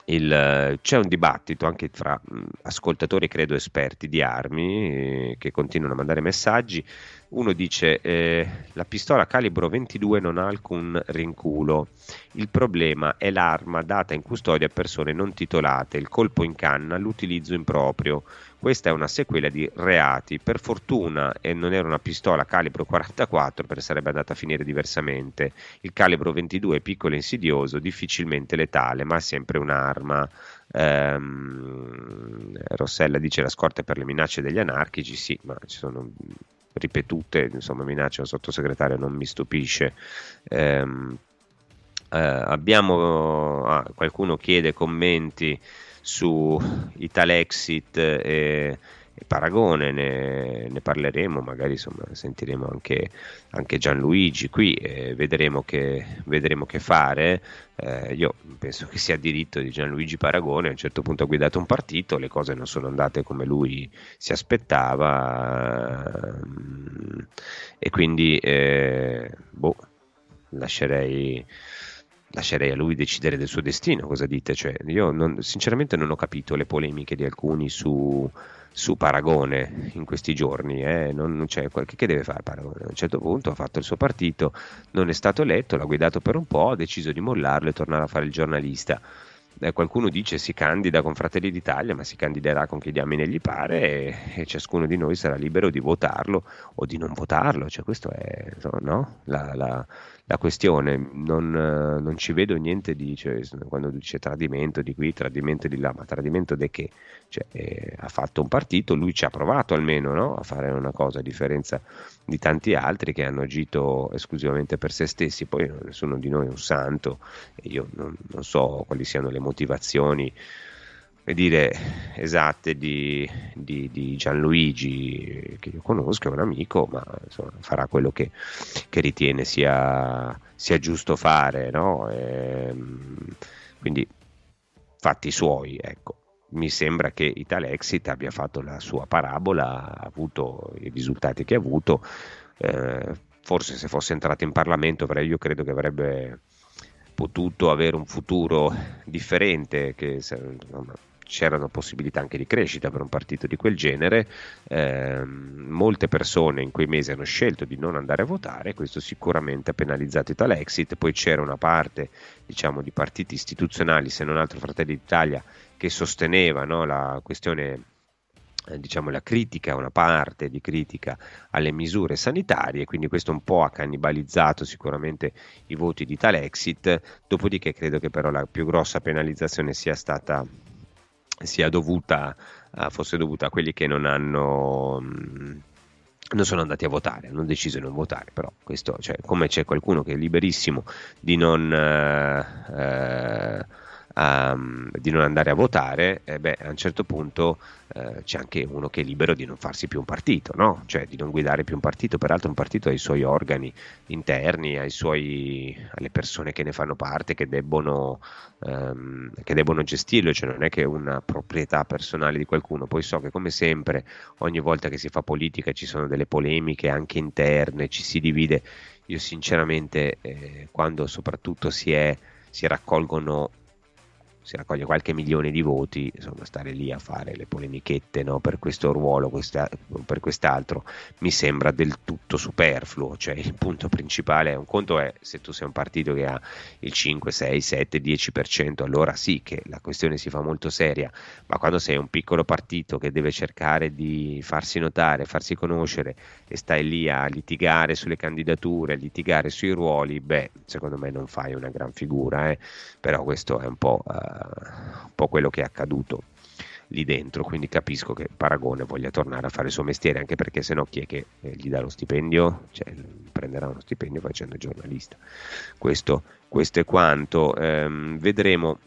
il, c'è un dibattito anche mh, ascoltatori, credo esperti di armi, eh, che continuano a mandare messaggi. Uno dice eh, la pistola calibro 22 non ha alcun rinculo, il problema è l'arma data in custodia a persone non titolate, il colpo in canna, l'utilizzo improprio. Questa è una sequela di reati. Per fortuna eh, non era una pistola calibro 44 perché sarebbe andata a finire diversamente. Il calibro 22 è piccolo e insidioso, difficilmente letale, ma è sempre un'arma. Ehm, Rossella dice la scorta per le minacce degli anarchici, sì, ma ci sono ripetute, insomma, minacce al sottosegretario non mi stupisce. Ehm, eh, abbiamo ah, qualcuno chiede commenti su Italexit e e Paragone, ne, ne, parleremo, magari insomma, sentiremo anche, anche Gianluigi qui e vedremo che, vedremo che fare. Eh, io penso che sia diritto di Gianluigi Paragone, a un certo punto ha guidato un partito, le cose non sono andate come lui si aspettava ehm, e quindi eh, boh, lascerei lascerei a lui decidere del suo destino. Cosa dite? Cioè, io non, sinceramente non ho capito le polemiche di alcuni su, su Paragone in questi giorni. Eh? Non, cioè, che deve fare Paragone? A un certo punto ha fatto il suo partito, non è stato eletto, l'ha guidato per un po', ha deciso di mollarlo e tornare a fare il giornalista. Eh, qualcuno dice si candida con Fratelli d'Italia, ma si candiderà con chi diamine gli pare e, e, ciascuno di noi sarà libero di votarlo o di non votarlo. Cioè, questo è no? la, la, la questione, non, non, ci vedo niente di, cioè, quando dice tradimento di qui, tradimento di là, ma tradimento di che? Cioè, eh, ha fatto un partito, lui ci ha provato almeno no? a fare una cosa, a differenza di tanti altri che hanno agito esclusivamente per se stessi, poi nessuno di noi è un santo e io non, non so quali siano le motivazioni dire esatte di, di, di, Gianluigi che io conosco, è un amico, ma insomma, farà quello che, che ritiene sia, sia, giusto fare, no? e, ehm, quindi fatti suoi, ecco. Mi sembra che Italexit abbia fatto la sua parabola, ha avuto i risultati che ha avuto. Eh, forse se fosse entrato in Parlamento, io credo che avrebbe potuto avere un futuro differente, che insomma, c'erano possibilità anche di crescita per un partito di quel genere. Eh, molte persone in quei mesi hanno scelto di non andare a votare, questo sicuramente ha penalizzato Italexit. Poi c'era una parte diciamo, di partiti istituzionali, se non altro Fratelli d'Italia, che sosteneva no, la questione eh, diciamo la critica, una parte di critica alle misure sanitarie, quindi questo un po' ha cannibalizzato sicuramente i voti di Talexit, dopodiché credo che però la più grossa penalizzazione sia stata sia dovuta, fosse dovuta a quelli che non hanno... Mm, non sono andati a votare, hanno deciso di non votare, però questo, cioè, come c'è qualcuno che è liberissimo di non... Uh, uh, um, di non andare a votare, eh beh, a un certo punto eh, c'è anche uno che è libero di non farsi più un partito, no? cioè di non guidare più un partito. Peraltro un partito ha i suoi organi interni, suoi, alle persone che ne fanno parte, che debbono, um, che debbono gestirlo, cioè non è che è una proprietà personale di qualcuno. Poi so che come sempre ogni volta che si fa politica ci sono delle polemiche anche interne, ci si divide. Io sinceramente eh, quando soprattutto si, è, si raccolgono si raccoglie qualche milione di voti, insomma, stare lì a fare le polemichette no, per questo ruolo, questa, per quest'altro, mi sembra del tutto superfluo. Cioè, il punto principale, un conto è se tu sei un partito che ha il 5, 6, 7, 10%, allora sì che la questione si fa molto seria, ma quando sei un piccolo partito che deve cercare di farsi notare, farsi conoscere e stai lì a litigare sulle candidature, a litigare sui ruoli, beh, secondo me non fai una gran figura, eh? però questo è un po'... Uh, un po' quello che è accaduto lì dentro, quindi capisco che Paragone voglia tornare a fare il suo mestiere, anche perché se no chi è che eh, gli dà lo stipendio? Cioè, prenderà uno stipendio facendo giornalista. Questo, questo è quanto. Ehm, vedremo,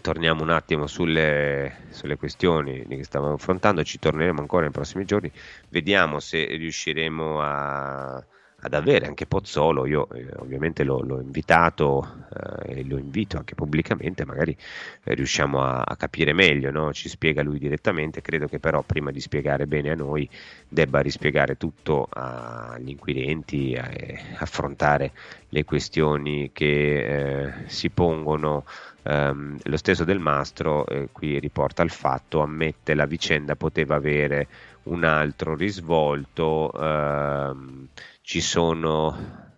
torniamo un attimo sulle, sulle questioni che stavamo affrontando, ci torneremo ancora nei prossimi giorni, vediamo se riusciremo a ad avere anche Pozzolo, io eh, ovviamente l'ho, l'ho invitato eh, e lo invito anche pubblicamente, magari eh, riusciamo a, a, capire meglio, no? ci spiega lui direttamente, credo che però prima di spiegare bene a noi debba rispiegare tutto agli inquirenti, e affrontare le questioni che eh, si pongono. Um, lo stesso del Mastro eh, qui riporta il fatto, ammette la vicenda poteva avere un altro risvolto. Um, ci sono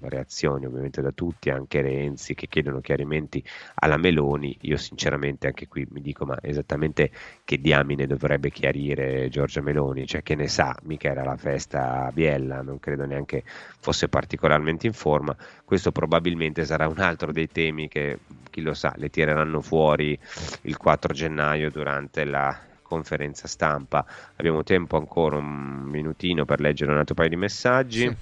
reazioni ovviamente da tutti, anche Renzi che chiedono chiarimenti alla Meloni, io sinceramente anche qui mi dico ma esattamente che diamine dovrebbe chiarire Giorgia Meloni, cioè che ne sa, mica era la festa a Biella, non credo neanche fosse particolarmente in forma, questo probabilmente sarà un altro dei temi che chi lo sa le tireranno fuori il 4 gennaio durante la conferenza stampa. Abbiamo tempo ancora un minutino per leggere un altro paio di messaggi. Sì.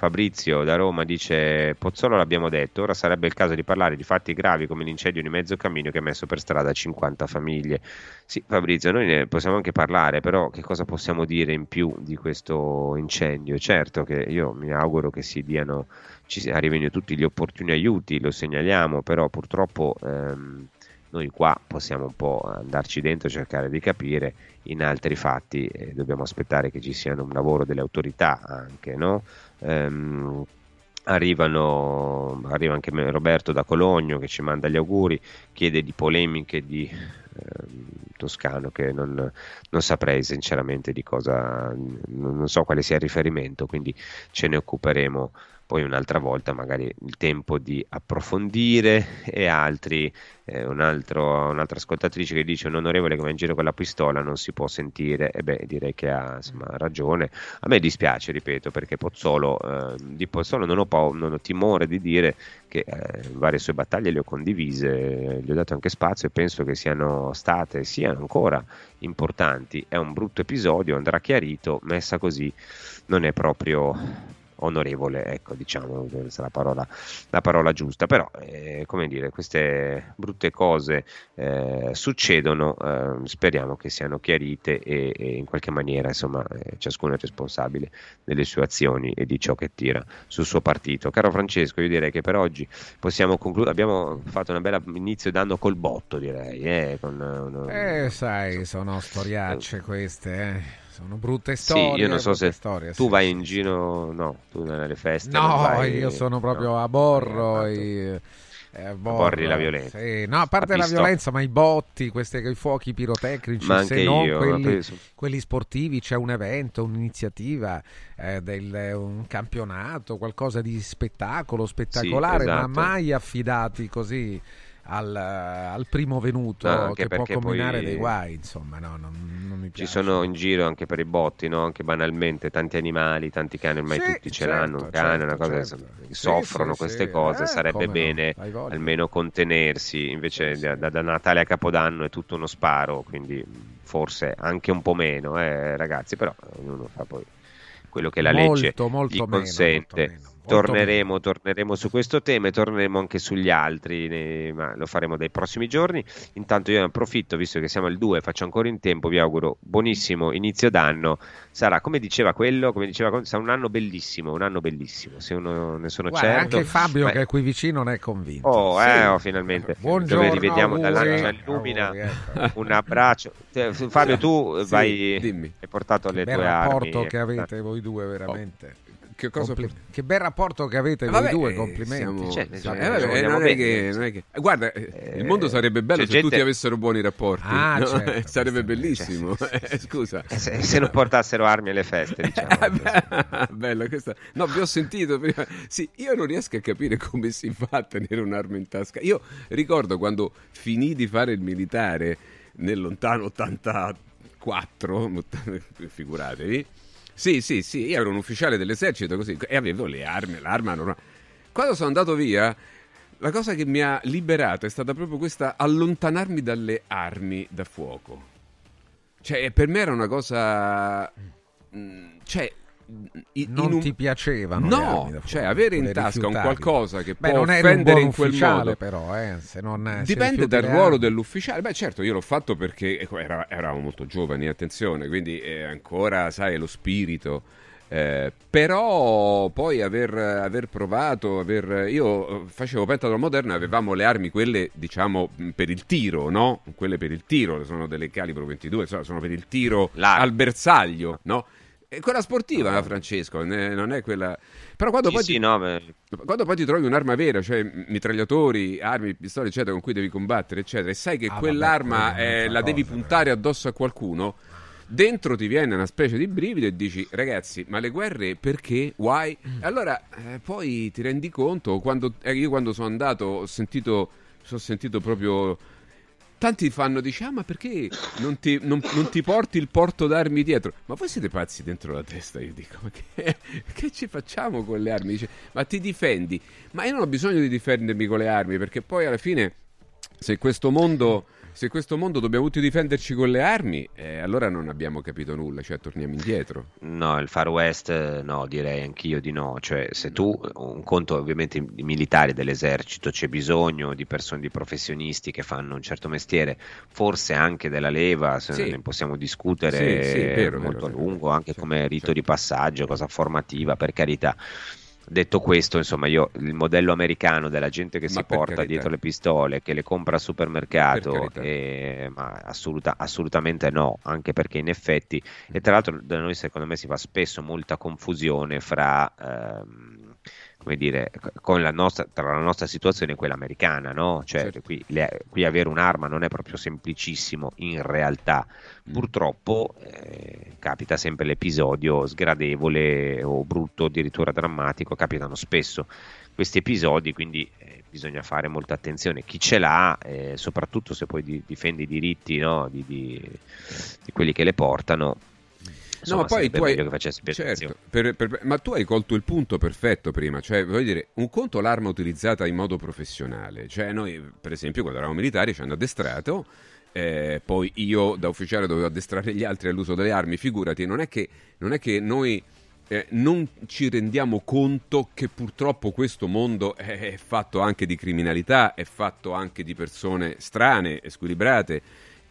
Fabrizio da Roma dice: Pozzolo l'abbiamo detto, ora sarebbe il caso di parlare di fatti gravi come l'incendio di mezzo cammino che ha messo per strada 50 famiglie. Sì, Fabrizio, noi ne possiamo anche parlare, però che cosa possiamo dire in più di questo incendio? Certo che io mi auguro che si diano, ci arrivino tutti gli opportuni aiuti, lo segnaliamo, però purtroppo. Ehm, noi qua possiamo un po' andarci dentro e cercare di capire, in altri fatti eh, dobbiamo aspettare che ci sia un lavoro delle autorità anche, no? Ehm, arrivano, arriva anche Roberto da Cologno che ci manda gli auguri, chiede di polemiche di eh, Toscano che non, non, saprei sinceramente di cosa, non so quale sia il riferimento, quindi ce ne occuperemo poi un'altra volta magari il tempo di approfondire e altri, eh, un altro, un'altra ascoltatrice che dice un onorevole che va in giro con la pistola non si può sentire. E beh direi che ha insomma, ragione. A me dispiace ripeto perché Pozzolo eh, di Pozzolo non ho, pa- non ho, timore di dire che eh, varie sue battaglie le ho condivise gli ho dato anche spazio e penso che siano state siano ancora importanti. È un brutto episodio andrà chiarito messa così non è proprio onorevole, ecco, diciamo, questa è la parola, la parola giusta, però, eh, come dire, queste brutte cose eh, succedono, eh, speriamo che siano chiarite e, e in qualche maniera, insomma, eh, ciascuno è responsabile delle sue azioni e di ciò che tira sul suo partito. Caro Francesco, io direi che per oggi possiamo concludere, abbiamo fatto un bel inizio d'anno col botto, direi, eh, con, eh sai, sono storiacce queste. Sono brutte storie. Sì, io non so se storie, tu sì, vai sì, in giro, no, tu nelle feste. No, vai, io sono proprio no, a borro. E, eh, borri la violenza. Sì. No, a parte la violenza, ma i botti, questi i fuochi pirotecnici, ma se non io, quelli, quelli, sportivi, c'è un evento, un'iniziativa, eh, del, un campionato, qualcosa di spettacolo, spettacolare, sì, esatto. ma mai affidati così al, al primo venuto no, che può combinare dei guai, insomma, no, non, non mi piace. Ci sono in giro anche per i botti, no? anche banalmente, tanti animali, tanti cani, ormai sì, tutti ce certo, l'hanno, un cane, certo, una cosa, certo. soffrono sì, queste sì, cose, eh, sarebbe bene no, almeno contenersi, invece da, da, Natale a Capodanno è tutto uno sparo, quindi forse anche un po' meno, eh, ragazzi, però ognuno fa poi quello che la molto, legge molto gli meno, consente. Torneremo, torneremo, su questo tema e torneremo anche sugli altri, ne, ma lo faremo dai prossimi giorni. Intanto io ne approfitto, visto che siamo il 2, faccio ancora in tempo, vi auguro buonissimo inizio d'anno. Sarà, come diceva quello, come diceva, sarà un anno bellissimo, un anno bellissimo, se uno ne sono Guarda, certo. Anche Fabio ma... che è qui vicino ne è convinto. Oh, sì. eh, oh finalmente. Buongiorno, Dove rivediamo auguri, dalla illumina. ecco. Un abbraccio. Fabio, tu Sì, vai, dimmi. hai portato le Bel tue rapporto armi. che avete voi due, veramente. Che, cosa Compli- che bel rapporto che avete Eh, voi vabbè, due, eh, complimenti. siamo- Cioè, cioè, eh, vabbè, non, è che, non è che- eh, Guarda, eh, il mondo sarebbe bello c'è se gente- tutti avessero buoni rapporti. Ah, no? certo, sarebbe bellissimo. Cioè, Eh, scusa. Se, se non portassero armi alle feste, diciamo. Bella questa. No, vi ho sentito prima. Sì, io non riesco a capire come si fa a tenere un'arma in tasca. Io ricordo quando finì di fare il militare nel lontano 84, figuratevi. Sì, sì, sì, io ero un ufficiale dell'esercito così e avevo le armi, l'arma normale. Quando sono andato via, la cosa che mi ha liberato è stata proprio questa allontanarmi dalle armi da fuoco. Cioè, per me era una cosa mm, cioè non un- ti piacevano No, fuoco, cioè avere in tasca un qualcosa che Beh, può non offendere in quel modo. però, eh, se non se Dipende rifiuti dal ruolo dell'ufficiale. Beh, certo, io l'ho fatto perché ecco, era- eravamo molto giovani, attenzione, quindi eh, ancora, sai, lo spirito. Eh, però poi aver, aver provato, aver, io eh, facevo pentatlon moderna, avevamo le armi, quelle diciamo per il tiro, no? Quelle per il tiro, sono delle calibro 22, insomma, sono per il tiro al bersaglio, no? E quella sportiva, Francesco, ne- non è quella. Però quando Sì, poi sì, ti... no. Quando poi ti trovi un'arma vera, cioè mitragliatori, armi, pistole, eccetera, con cui devi combattere, eccetera, e sai che Ah, quell'arma vabbè, è eh, la devi cosa, puntare addosso a qualcuno, dentro ti viene una specie di brivido e dici, ragazzi, ma le guerre perché? Why? Mm. E allora eh, poi ti rendi conto, quando, eh, io quando sono andato ho sentito, sono sentito proprio... Tanti fanno, dice, ah ma perché non ti, non- non ti porti il porto d'armi dietro? Ma voi siete pazzi dentro la testa? Io dico, ma che, che ci facciamo con le armi? Dice, ma ti difendi? Ma io non ho bisogno di difendermi con le armi, perché poi alla fine, se questo mondo, se questo mondo dobbiamo tutti difenderci con le armi, eh, allora non abbiamo capito nulla, cioè torniamo indietro. No, il Far West eh, no, direi anch'io di no. Cioè, se tu, un conto ovviamente i militari dell'esercito, c'è bisogno di persone, di professionisti che fanno un certo mestiere, forse anche della leva, se Sì. ne possiamo discutere Sì, sì, vero, molto vero, a lungo, anche come rito di passaggio, cosa formativa, per carità. Detto questo, insomma, io il modello americano della gente che Ma si porta carità. dietro le pistole, che le compra al supermercato, Per carità. eh, ma assoluta- assolutamente no, anche perché in effetti, e tra l'altro da noi secondo me si fa spesso molta confusione fra, ehm, come dire, con la nostra, tra la nostra situazione e quella americana, no? Cioè Certo. qui, le- qui avere un'arma non è proprio semplicissimo in realtà. Mm. Purtroppo eh, capita sempre l'episodio sgradevole o brutto, addirittura drammatico, capitano spesso questi episodi, quindi eh, bisogna fare molta attenzione. Chi ce l'ha, eh, soprattutto se poi di- difende i diritti no, di, di- di quelli che le portano, insomma, no, ma poi tu hai, che facesse più certo, per- per- ma tu hai colto il punto perfetto prima, cioè voglio dire, un conto l'arma utilizzata in modo professionale, cioè noi per esempio quando eravamo militari ci hanno addestrato, eh, poi io da ufficiale dovevo addestrare gli altri all'uso delle armi, figurati, non è che, non è che noi eh, non ci rendiamo conto che purtroppo questo mondo è fatto anche di criminalità, è fatto anche di persone strane, squilibrate,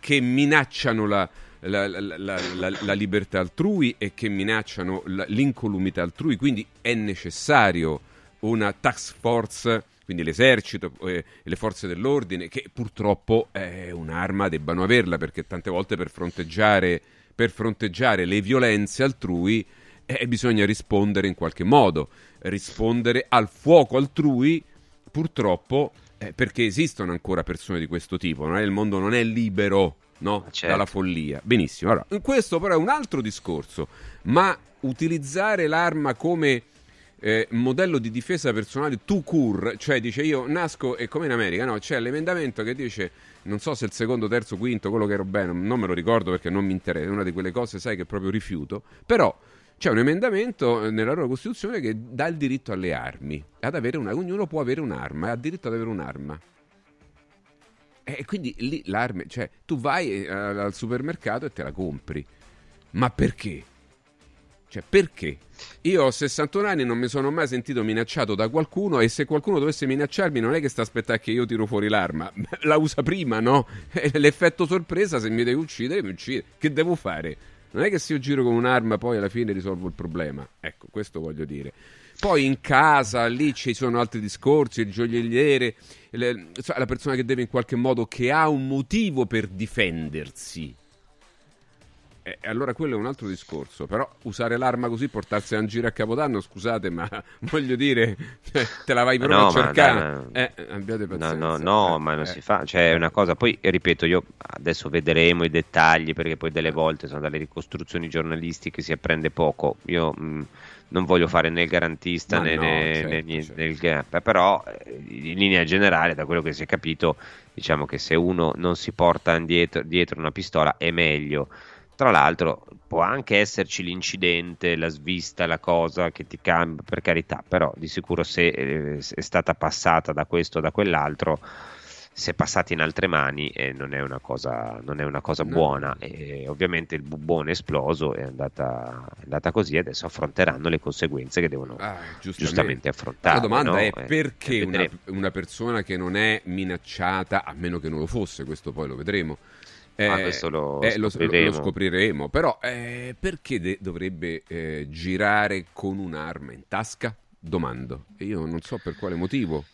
che minacciano la, la, la, la libertà altrui e che minacciano l'incolumità altrui, quindi è necessario una task force quindi l'esercito eh, le forze dell'ordine, che purtroppo è un'arma, debbano averla, perché tante volte per fronteggiare, per fronteggiare le violenze altrui eh, bisogna rispondere in qualche modo, rispondere al fuoco altrui, purtroppo, eh, perché esistono ancora persone di questo tipo, non il mondo non è libero no? certo. dalla follia. Benissimo, allora, questo però è un altro discorso, ma utilizzare l'arma come eh, modello di difesa personale to cure, cioè dice io nasco e come in America, no, c'è l'emendamento che dice non so se il secondo, terzo, quinto, quello che ero bene, non me lo ricordo perché non mi interessa, è una di quelle cose, sai, che proprio rifiuto, però c'è un emendamento eh, nella loro Costituzione che dà il diritto alle armi, ad avere una, ognuno può avere un'arma, ha diritto ad avere un'arma. E quindi lì l'arma, cioè tu vai eh, al supermercato e te la compri. Ma perché? Cioè, perché? Io ho 61 anni e non mi sono mai sentito minacciato da qualcuno e se qualcuno dovesse minacciarmi non è che sta aspettando che io tiro fuori l'arma, la usa prima, no? L'effetto sorpresa, se mi devi uccidere, mi uccide. Che devo fare? Non è che se io giro con un'arma poi alla fine risolvo il problema. Ecco, questo voglio dire. Poi in casa, lì ci sono altri discorsi, il gioielliere, la persona che deve in qualche modo, che ha un motivo per difendersi e eh, allora quello è un altro discorso, però usare l'arma così, portarsi a un giro a Capodanno, scusate, ma voglio dire, cioè, te la vai proprio no, a cercare. Dai, no. Eh, abbiate pazienza. No, no, no eh, ma non eh. si fa, cioè è una cosa, poi ripeto, io adesso vedremo i dettagli perché poi delle volte sono dalle ricostruzioni giornalistiche si apprende poco. Io mh, non voglio fare né il garantista né, no, né, certo, né, certo. né il gap, però eh, in linea generale, da quello che si è capito, diciamo che se uno non si porta dietro, dietro una pistola è meglio tra l'altro può anche esserci l'incidente, la svista, la cosa che ti cambia, per carità, però di sicuro se eh, è stata passata da questo o da quell'altro, se è passata in altre mani eh, non è una cosa, è una cosa no. buona. E ovviamente il bubbone esploso è andata, è andata così e adesso affronteranno le conseguenze che devono ah, giustamente. giustamente. affrontare. La domanda no? è eh, perché una, una persona che non è minacciata, a meno che non lo fosse, questo poi lo vedremo eh, ah, questo lo, eh, scopriremo. Lo, lo, scopriremo. Però eh, perché de- dovrebbe eh, girare con un'arma in tasca? Domando. E io non so per quale motivo.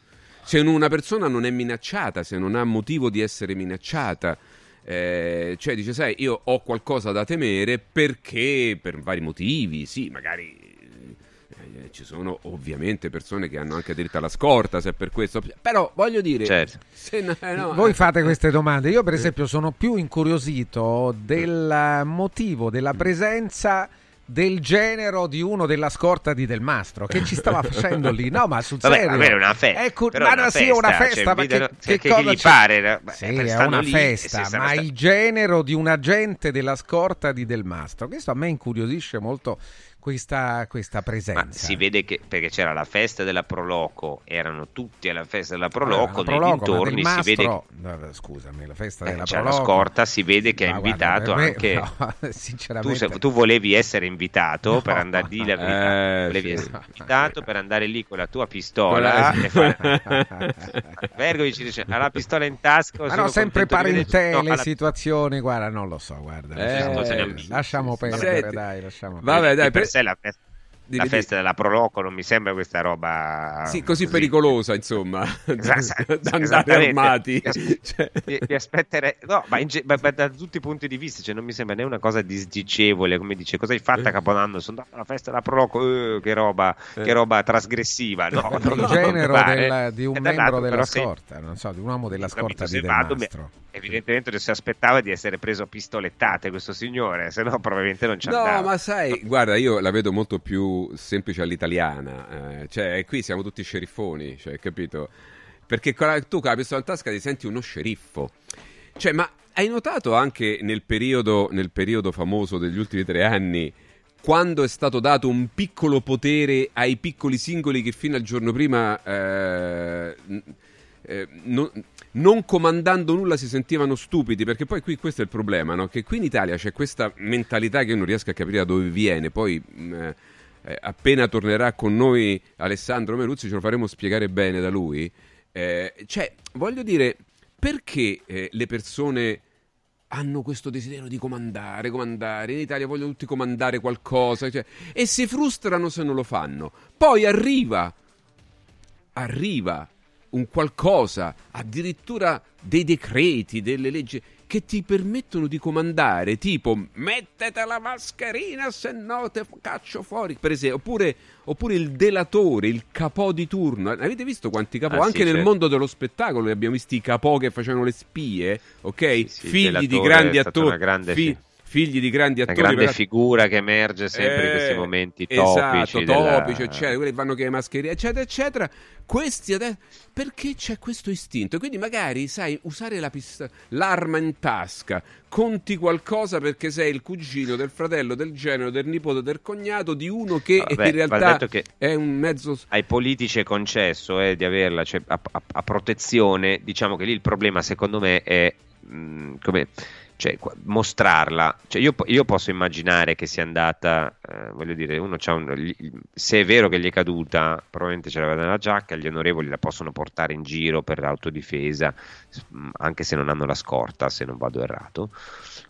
Se una persona non è minacciata, se non ha motivo di essere minacciata, eh, cioè dice, sai, io ho qualcosa da temere perché per vari motivi, sì, magari eh, ci sono ovviamente persone che hanno anche diritto alla scorta, se per questo. Però voglio dire, certo. no, no, voi fate queste domande. Io, per esempio, sono più incuriosito del motivo della presenza del genero di uno della scorta di Del Mastro che ci stava facendo lì. No ma sul Vabbè, serio. è una festa ecco, ma una sì una festa cioè, ma che, che, che, cosa gli pare sì, è una festa ma il genero di un agente della scorta di Del Mastro questo a me incuriosisce molto questa, questa presenza. Ma si vede che perché c'era la festa della Proloco, erano tutti alla festa della Proloco, allora, nei dintorni mastro, si vede. No, scusami, la festa eh, della c'è Proloco. la scorta, si vede che ha invitato me, anche. No, sinceramente... tu, tu, volevi essere invitato no, per andare lì, la eh, volevi sì. essere invitato per andare lì con la tua pistola. Vergovic dice ha la pistola in tasca. Ma no, sempre parentele, no, situazioni, guarda, non lo so, guarda. Eh, lasciamo perdere, dai, lasciamo perdere. Vabbè, dai, per, la festa di, la di, festa della Proloco non mi sembra questa roba sì, così, così. pericolosa insomma. Esatto, da andare armati. Mi, cioè. mi, mi aspetterei no ma, in, ma, ma, da tutti i punti di vista cioè, non mi sembra né una cosa disdicevole come dice cosa hai fatto a Capodanno? Sono andato alla festa della Proloco eh, che, roba, eh. che roba trasgressiva. No, no, il genero del, di un membro della scorta non so di un uomo della scorta di Del Mastro. evidentemente si aspettava di essere preso a pistolettate questo signore se no probabilmente non ci no, andava. no ma sai guarda io la vedo molto più semplice all'italiana. Eh, cioè, qui siamo tutti sceriffoni, cioè, capito? Perché tu con la pistola in tasca ti senti uno sceriffo. Cioè, ma hai notato anche nel periodo, nel periodo famoso degli ultimi tre anni quando è stato dato un piccolo potere ai piccoli singoli che fino al giorno prima eh, eh, non, non, comandando nulla si sentivano stupidi, perché poi qui questo è il problema, no? che qui in Italia c'è questa mentalità che io non riesco a capire da dove viene, poi mm, eh, appena tornerà con noi Alessandro Meruzzi, ce lo faremo spiegare bene da lui. Eh, cioè, voglio dire, perché eh, le persone hanno questo desiderio di comandare, comandare. In Italia vogliono tutti comandare qualcosa cioè, e si frustrano se non lo fanno. Poi arriva, arriva un qualcosa, addirittura dei decreti, delle leggi che ti permettono di comandare, tipo mettete la mascherina se no te caccio fuori, per esempio, oppure, oppure il delatore, il capò di turno. Avete visto quanti capò? Ah, Anche sì, nel certo. mondo dello spettacolo abbiamo visti i capò che facevano le spie, ok? sì, il figli di grandi attori. una grande fi- figli di grandi attori. grande però- figura che emerge sempre in questi eh, momenti esatto, topici. della- topici, eccetera, quelli che vanno che le mascherine, eccetera, eccetera. Questi adesso perché c'è questo istinto? Quindi magari sai usare la pist- l'arma in tasca, conti qualcosa perché sei il cugino del fratello, del genero, del nipote, del cognato di uno che Vabbè, in realtà è un mezzo ai politici è concesso eh, di averla cioè, a, a- a protezione. Diciamo che lì il problema, secondo me, è mh, come. Cioè, mostrarla, cioè, io, io posso immaginare che sia andata, eh, voglio dire, uno c'ha un, gli- se è vero che gli è caduta, probabilmente ce l'aveva nella giacca, gli onorevoli la possono portare in giro per autodifesa, s- mh, anche se non hanno la scorta, se non vado errato.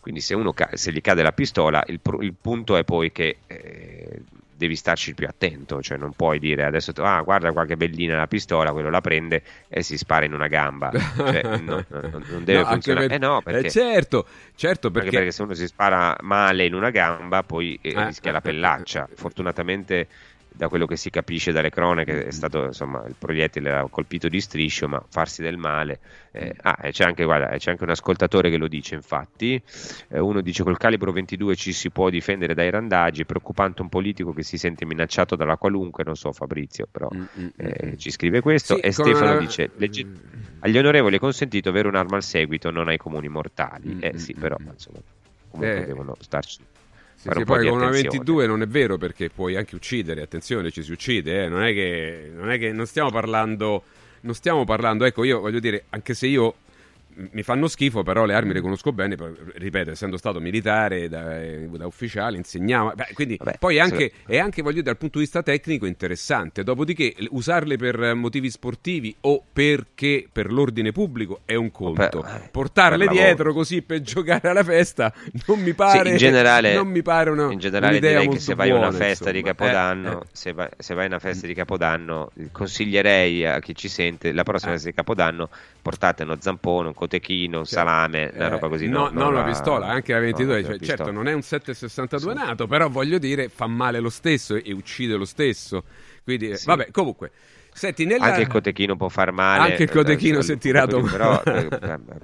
Quindi se, uno se gli cade la pistola, il, il punto è poi che eh, devi starci più attento, cioè non puoi dire adesso, ah guarda qua che bellina la pistola, quello la prende e si spara in una gamba. Cioè, no, no, no, non deve No, funzionare. per- Eh no, perché... eh, certo, certo Perché, perché, perché se uno si spara male in una gamba, poi eh, Eh, rischia eh, la pellaccia. Fortunatamente, da quello che si capisce dalle cronache, è stato insomma il proiettile ha colpito di striscio, ma farsi del male. eh, ah, e c'è anche, guarda, c'è anche un ascoltatore che lo dice, infatti. Eh, uno dice: Col calibro 22 ci si può difendere dai randaggi. È preoccupante un politico che si sente minacciato dalla qualunque. Non so, Fabrizio, però eh, ci scrive questo. Sì, e Stefano una- dice: "Legge- Agli onorevoli è consentito avere un'arma al seguito, non ai comuni mortali. eh sì, però insomma, comunque Eh. devono starci. Sì, sì, poi con una attenzione. 22 non è vero perché puoi anche uccidere, attenzione, ci si uccide, eh, non, è che, non è che non stiamo parlando, non stiamo parlando, ecco io voglio dire, anche se io mi fanno schifo, però le armi le conosco bene, poi, ripeto, essendo stato militare, da, eh, da ufficiale, insegnavo, beh, quindi poi è anche, è anche, voglio dire, dal punto di vista tecnico interessante, dopodiché usarle per eh, motivi sportivi o perché per l'ordine pubblico è un conto, portarle per lavoro. dietro così per giocare alla festa non mi pare, Sì, in generale, non mi pare una, in generale direi che se vai a una festa di insomma. Capodanno, Eh, eh. Se, vai, se vai a una festa di Capodanno, consiglierei a chi ci sente la prossima festa di Capodanno portate uno zampone, un cotechino, un salame, una Eh, roba così. no, no, non la la- pistola, anche la no, 22, la cioè, certo non è un 762 nato, però voglio dire fa male lo stesso e uccide lo stesso. Quindi, Sì. vabbè, comunque, senti, nella... Anche il cotechino può far male. Anche il cotechino eh, se tirato Però, eh,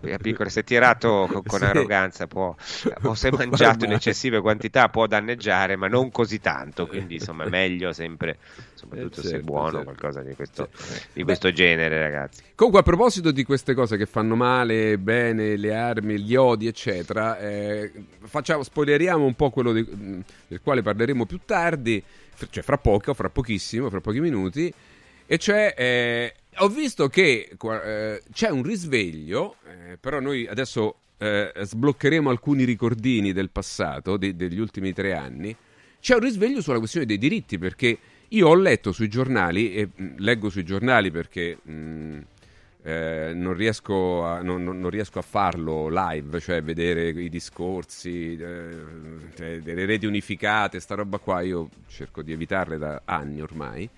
eh, piccolo, se tirato con, con Sì. arroganza può, o se mangiato in eccessive quantità può danneggiare, ma non così tanto. Quindi, insomma, è meglio sempre, soprattutto Eh, se è certo, buono, certo. qualcosa di questo, di questo genere, ragazzi. Comunque, a proposito di queste cose che fanno male, bene, le armi, gli odi, eccetera, eh, facciamo, spoileriamo un po' quello di- del quale parleremo più tardi, cioè fra poco, fra pochissimo, fra pochi minuti. E cioè, eh, ho visto che eh, c'è un risveglio, eh, però noi adesso eh, sbloccheremo alcuni ricordini del passato, de- degli ultimi tre anni. C'è un risveglio sulla questione dei diritti, perché io ho letto sui giornali, e mh, leggo sui giornali perché mh, eh, non, riesco a, non- non- non riesco a farlo live, cioè vedere i discorsi, eh, cioè, delle reti unificate, sta roba qua, io cerco di evitarle da anni ormai.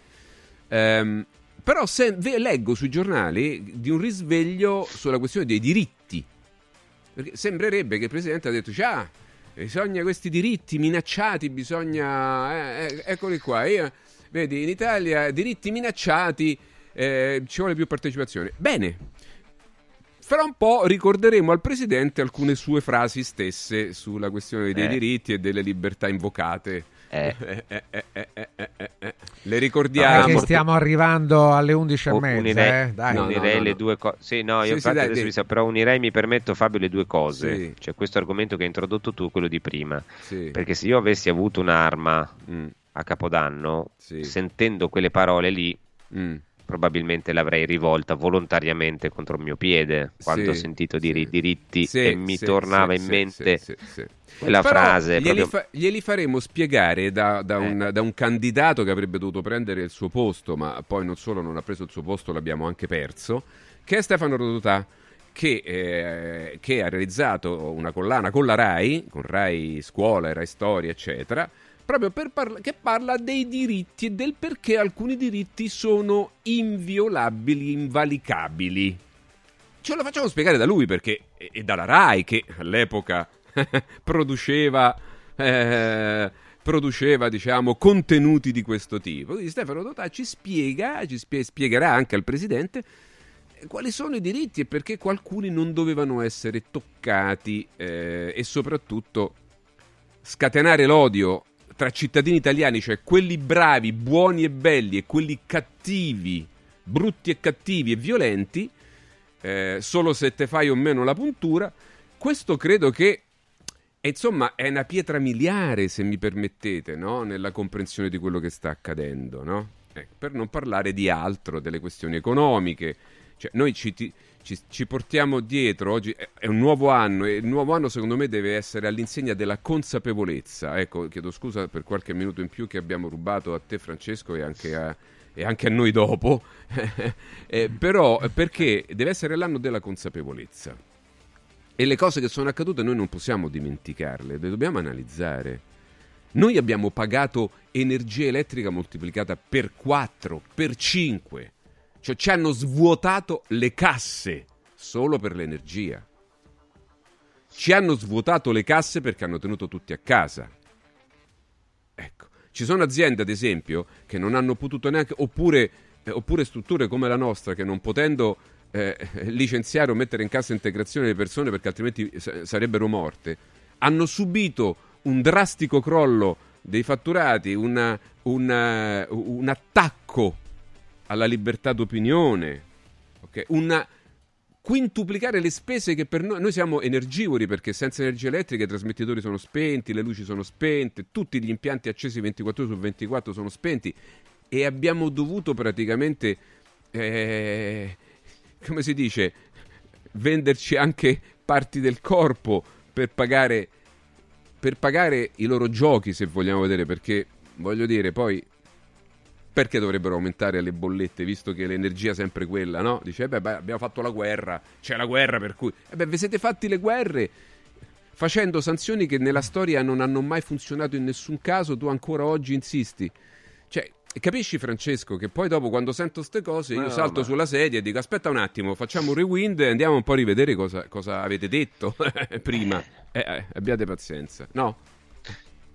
Ehm, però se, ve- leggo sui giornali di un risveglio sulla questione dei diritti. Perché sembrerebbe che il presidente ha detto: "Cioè, ah, bisogna questi diritti minacciati, bisogna. eh, eh, eccoli qua. Io- vedi, in Italia diritti minacciati, eh, ci vuole più partecipazione. Bene. Fra un po' ricorderemo al presidente alcune sue frasi stesse sulla questione dei Eh. diritti e delle libertà invocate. Eh. Eh, eh, eh, eh, eh, eh, eh. Le ricordiamo. Perché stiamo arrivando alle 11 e U- mezza, unirei, eh? Dai. No, unirei no, le no. due cose. Sì, no, io Sì, sì, infatti adesso mi sa, però unirei, mi permetto Fabio, le due cose. Sì. Cioè questo argomento che hai introdotto tu, quello di prima. Sì. Perché se io avessi avuto un'arma Mm. a Capodanno, Sì. sentendo quelle parole lì, Mm. probabilmente l'avrei rivolta volontariamente contro il mio piede quando Sì, ho sentito dire i diritti Sì, e mi sì, tornava sì, in sì, mente sì, sì, sì. Quella Però frase. Glieli, proprio- fa- glieli faremo spiegare da, da Eh. un, da un candidato che avrebbe dovuto prendere il suo posto, ma poi non solo non ha preso il suo posto, l'abbiamo anche perso, che è Stefano Rodotà. Che, eh, che ha realizzato una collana con la RAI, con RAI Scuola RAI Storia, eccetera, proprio per parla- che parla dei diritti e del perché alcuni diritti sono inviolabili, invalicabili. Ce lo facciamo spiegare da lui perché e, e dalla RAI che all'epoca produceva eh, produceva diciamo contenuti di questo tipo. Quindi Stefano Dotà ci spiega, ci spie- spiegherà anche al presidente eh, quali sono i diritti e perché alcuni non dovevano essere toccati eh, e soprattutto scatenare l'odio tra cittadini italiani, cioè quelli bravi, buoni e belli e quelli cattivi, brutti e cattivi e violenti, eh, solo se te fai o meno la puntura, questo credo che e insomma è una pietra miliare, se mi permettete, no? nella comprensione di quello che sta accadendo. No? Ecco, per non parlare di altro, delle questioni economiche. Cioè, noi ci, ti- ci- ci portiamo dietro, oggi è un nuovo anno e il nuovo anno secondo me deve essere all'insegna della consapevolezza. Ecco, chiedo scusa per qualche minuto in più che abbiamo rubato a te Francesco e anche a, e anche a noi dopo, Eh, però perché deve essere l'anno della consapevolezza. E le cose che sono accadute noi non possiamo dimenticarle, le dobbiamo analizzare. Noi abbiamo pagato energia elettrica moltiplicata per 4, per 5. Cioè ci hanno svuotato le casse solo per l'energia. Ci hanno svuotato le casse perché hanno tenuto tutti a casa. Ecco, ci sono aziende, ad esempio, che non hanno potuto neanche, oppure, eh, oppure strutture come la nostra, che non potendo eh, licenziare o mettere in cassa integrazione le persone perché altrimenti sa- sarebbero morte, hanno subito un drastico crollo dei fatturati, una- una- un attacco alla libertà d'opinione, ok? una quintuplicare le spese che per noi, noi siamo energivori perché senza energia elettrica i trasmettitori sono spenti, le luci sono spente, tutti gli impianti accesi 24 ore su 24 sono spenti e abbiamo dovuto praticamente, eh, come si dice, venderci anche parti del corpo per pagare, per pagare i loro giochi se vogliamo vedere perché voglio dire poi perché dovrebbero aumentare le bollette visto che l'energia è sempre quella, no? Dice, eh beh, beh, abbiamo fatto la guerra, c'è la guerra per cui... Eh beh, vi siete fatti le guerre facendo sanzioni che nella storia non hanno mai funzionato in nessun caso, tu ancora oggi insisti. Cioè, capisci Francesco che poi dopo quando sento queste cose io No, salto ma- sulla sedia e dico aspetta un attimo, facciamo un rewind e andiamo un po' a rivedere cosa, cosa avete detto prima. Eh, eh, abbiate pazienza. No?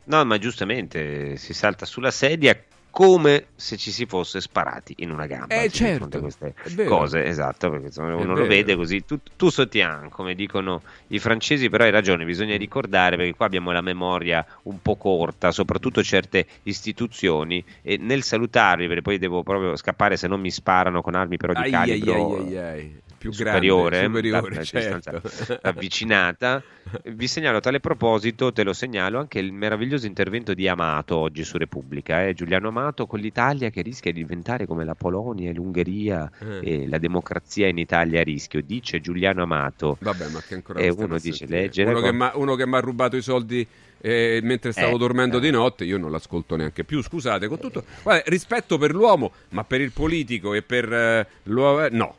No, ma giustamente si salta sulla sedia come se ci si fosse sparati in una gamba. Eh, certo, queste cose, esatto, perché insomma, uno lo vede così, tu, tu sotian, come dicono i francesi, però hai ragione, bisogna ricordare perché qua abbiamo la memoria un po' corta, soprattutto certe istituzioni e nel salutarvi, perché poi devo proprio scappare se non mi sparano con armi però di Ai, ai, calibro ai, ai, ai. Più superiore, grande, superiore, da- da certo. avvicinata. Vi segnalo a tale proposito, te lo segnalo, anche il meraviglioso intervento di Amato oggi su Repubblica. eh. Giuliano Amato con l'Italia che rischia di diventare come la Polonia e l'Ungheria Eh. e la democrazia in Italia a rischio, dice Giuliano Amato. Vabbè, ma che ancora E stiamo uno dice, sentire? legge le uno, che mi ha rubato i soldi eh, mentre stavo Eh, dormendo eh. di notte, io non l'ascolto neanche più. Scusate, con tutto guarda, rispetto per l'uomo, ma per il politico e per eh, l'uomo, eh, no.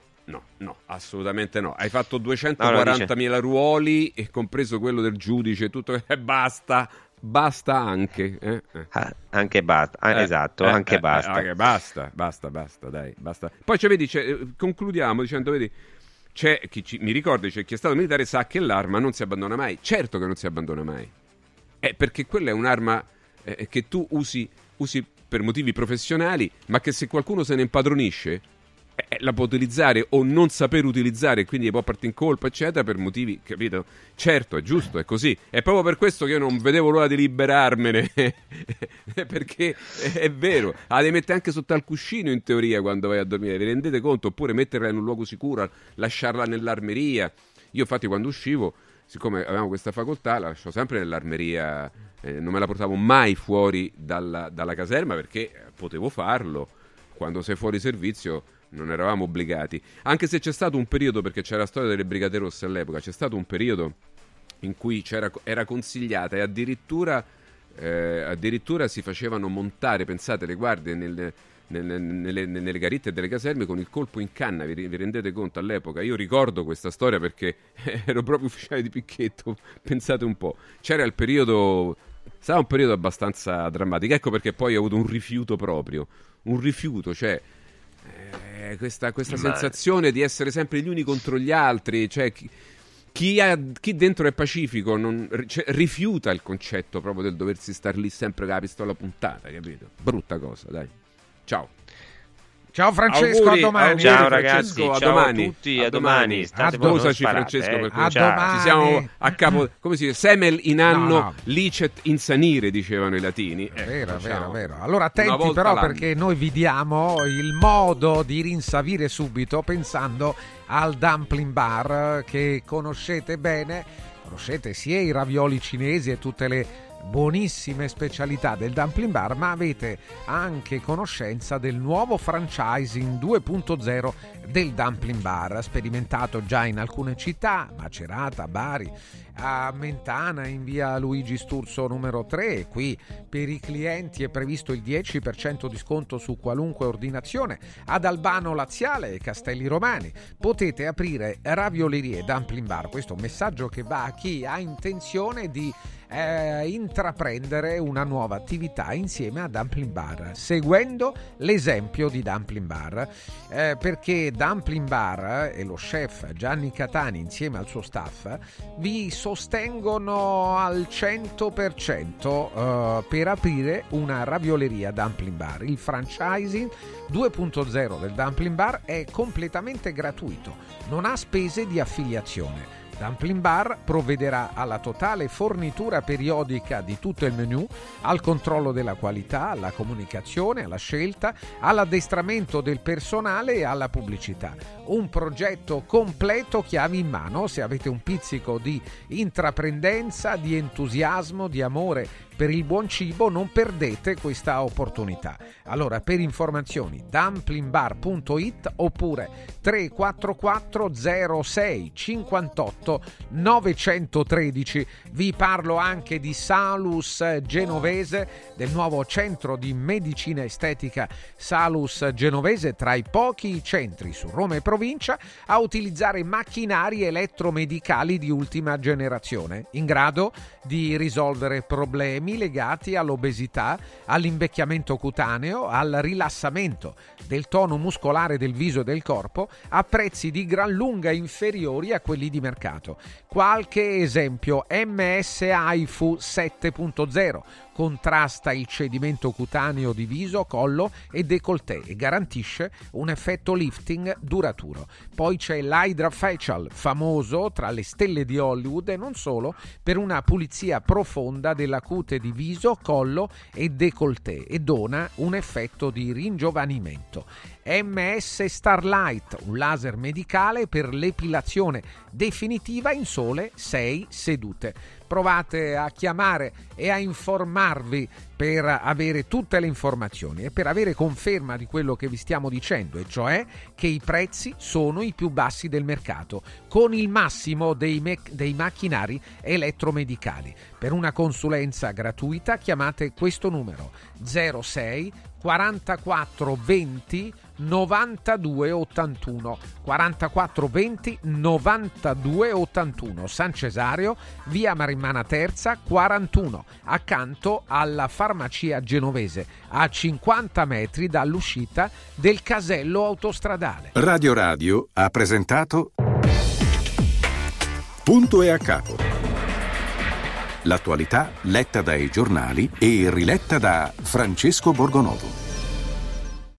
No, assolutamente no. Hai fatto 240.000 ruoli e compreso quello del giudice, tutto e basta, basta anche. eh, eh. Ah, anche basta, ah, Eh, esatto, eh, anche eh, basta. anche basta, basta, basta, dai, basta. Poi cioè, vedi, cioè, concludiamo dicendo, vedi, c'è chi ci- mi ricordo, c'è chi è stato militare sa che l'arma non si abbandona mai. Certo che non si abbandona mai. Eh, perché quella è un'arma che tu usi, usi per motivi professionali, ma che se qualcuno se ne impadronisce, eh, la può utilizzare o non saper utilizzare, quindi può partire in colpa, eccetera, per motivi, capito? Certo, è giusto, è così. È proprio per questo che io non vedevo l'ora di liberarmene, perché è, vero, la devi mettere anche sotto al cuscino in teoria quando vai a dormire, vi rendete conto? Oppure metterla in un luogo sicuro, lasciarla nell'armeria. Io infatti quando uscivo, siccome avevamo questa facoltà, la lasciavo sempre nell'armeria, eh, non me la portavo mai fuori dalla, dalla caserma perché potevo farlo. Quando sei fuori servizio non eravamo obbligati. Anche se c'è stato un periodo, perché c'era la storia delle Brigate Rosse all'epoca, c'è stato un periodo in cui era consigliata e addirittura, eh, addirittura, si facevano montare, pensate, le guardie nel, nelle, nelle, nelle, garitte delle caserme con il colpo in canna, vi, vi, rendete conto all'epoca? Io ricordo questa storia perché ero proprio ufficiale di picchetto, pensate un po'. C'era il periodo, stava un periodo abbastanza drammatico, ecco perché poi ho avuto un rifiuto proprio, un rifiuto, cioè eh, questa, questa sensazione di essere sempre gli uni contro gli altri, cioè chi, chi, ha, chi dentro è pacifico non, cioè, rifiuta il concetto proprio del doversi star lì sempre con la pistola puntata, capito? Brutta cosa, dai. Ciao. Ciao Francesco, auguri, a domani. Auguri, ciao ragazzi, a ciao domani. a tutti, a domani. Scusaci Francesco eh. per a domani. Ci siamo a capo, come si dice, semel in anno, No, no. licet insanire, dicevano i latini. Eh, Vero, facciamo vero, vero. Allora attenti però l'anno. perché noi vi diamo il modo di rinsavire subito pensando al dumpling bar che conoscete bene, conoscete sia i ravioli cinesi e tutte le buonissime specialità del dumpling bar, ma avete anche conoscenza del nuovo franchising 2.0 del dumpling bar, sperimentato già in alcune città, Macerata, Bari, a Mentana in via Luigi Sturzo numero 3. Qui per i clienti è previsto il 10% di sconto su qualunque ordinazione. Ad Albano Laziale e Castelli Romani potete aprire raviolerie dumpling bar. Questo è un messaggio che va a chi ha intenzione di eh, intraprendere una nuova attività insieme a Dumpling Bar, seguendo l'esempio di Dumpling Bar, eh, perché Dumpling Bar e lo chef Gianni Catani insieme al suo staff vi sostengono al 100% eh, per aprire una ravioleria Dumpling Bar. Il franchising 2.0 del Dumpling Bar è completamente gratuito, non ha spese di affiliazione. Dumpling Bar provvederà alla totale fornitura periodica di tutto il menu, al controllo della qualità, alla comunicazione, alla scelta, all'addestramento del personale e alla pubblicità. Un progetto completo chiavi in mano se avete un pizzico di intraprendenza, di entusiasmo, di amore per il buon cibo, non perdete questa opportunità. Allora, per informazioni, dumplingbar.it oppure 344 06 58 913. Vi parlo anche di Salus Genovese, del nuovo centro di medicina estetica Salus Genovese, tra i pochi centri su Roma e provincia a utilizzare macchinari elettromedicali di ultima generazione, in grado di risolvere problemi legati all'obesità, all'invecchiamento cutaneo, al rilassamento del tono muscolare del viso e del corpo a prezzi di gran lunga inferiori a quelli di mercato. Qualche esempio: MSI Fu 7.0 contrasta il cedimento cutaneo di viso, collo e décolleté e garantisce un effetto lifting duraturo. Poi c'è l'Hydra Facial, famoso tra le stelle di Hollywood e non solo, per una pulizia profonda della cute di viso, collo e décolleté e dona un effetto di ringiovanimento. MS Starlight, un laser medicale per l'epilazione definitiva in sole 6 sedute. Provate a chiamare e a informarvi per avere tutte le informazioni e per avere conferma di quello che vi stiamo dicendo, e cioè che i prezzi sono i più bassi del mercato, con il massimo dei, me- dei macchinari elettromedicali. Per una consulenza gratuita chiamate questo numero 06 44 20 92 81 44 20 92 81 San Cesario via Marimmana Terza 41 accanto alla farmacia genovese a 50 metri dall'uscita del casello autostradale. Radio Radio ha presentato Punto e a capo. L'attualità letta dai giornali e riletta da Francesco Borgonovo.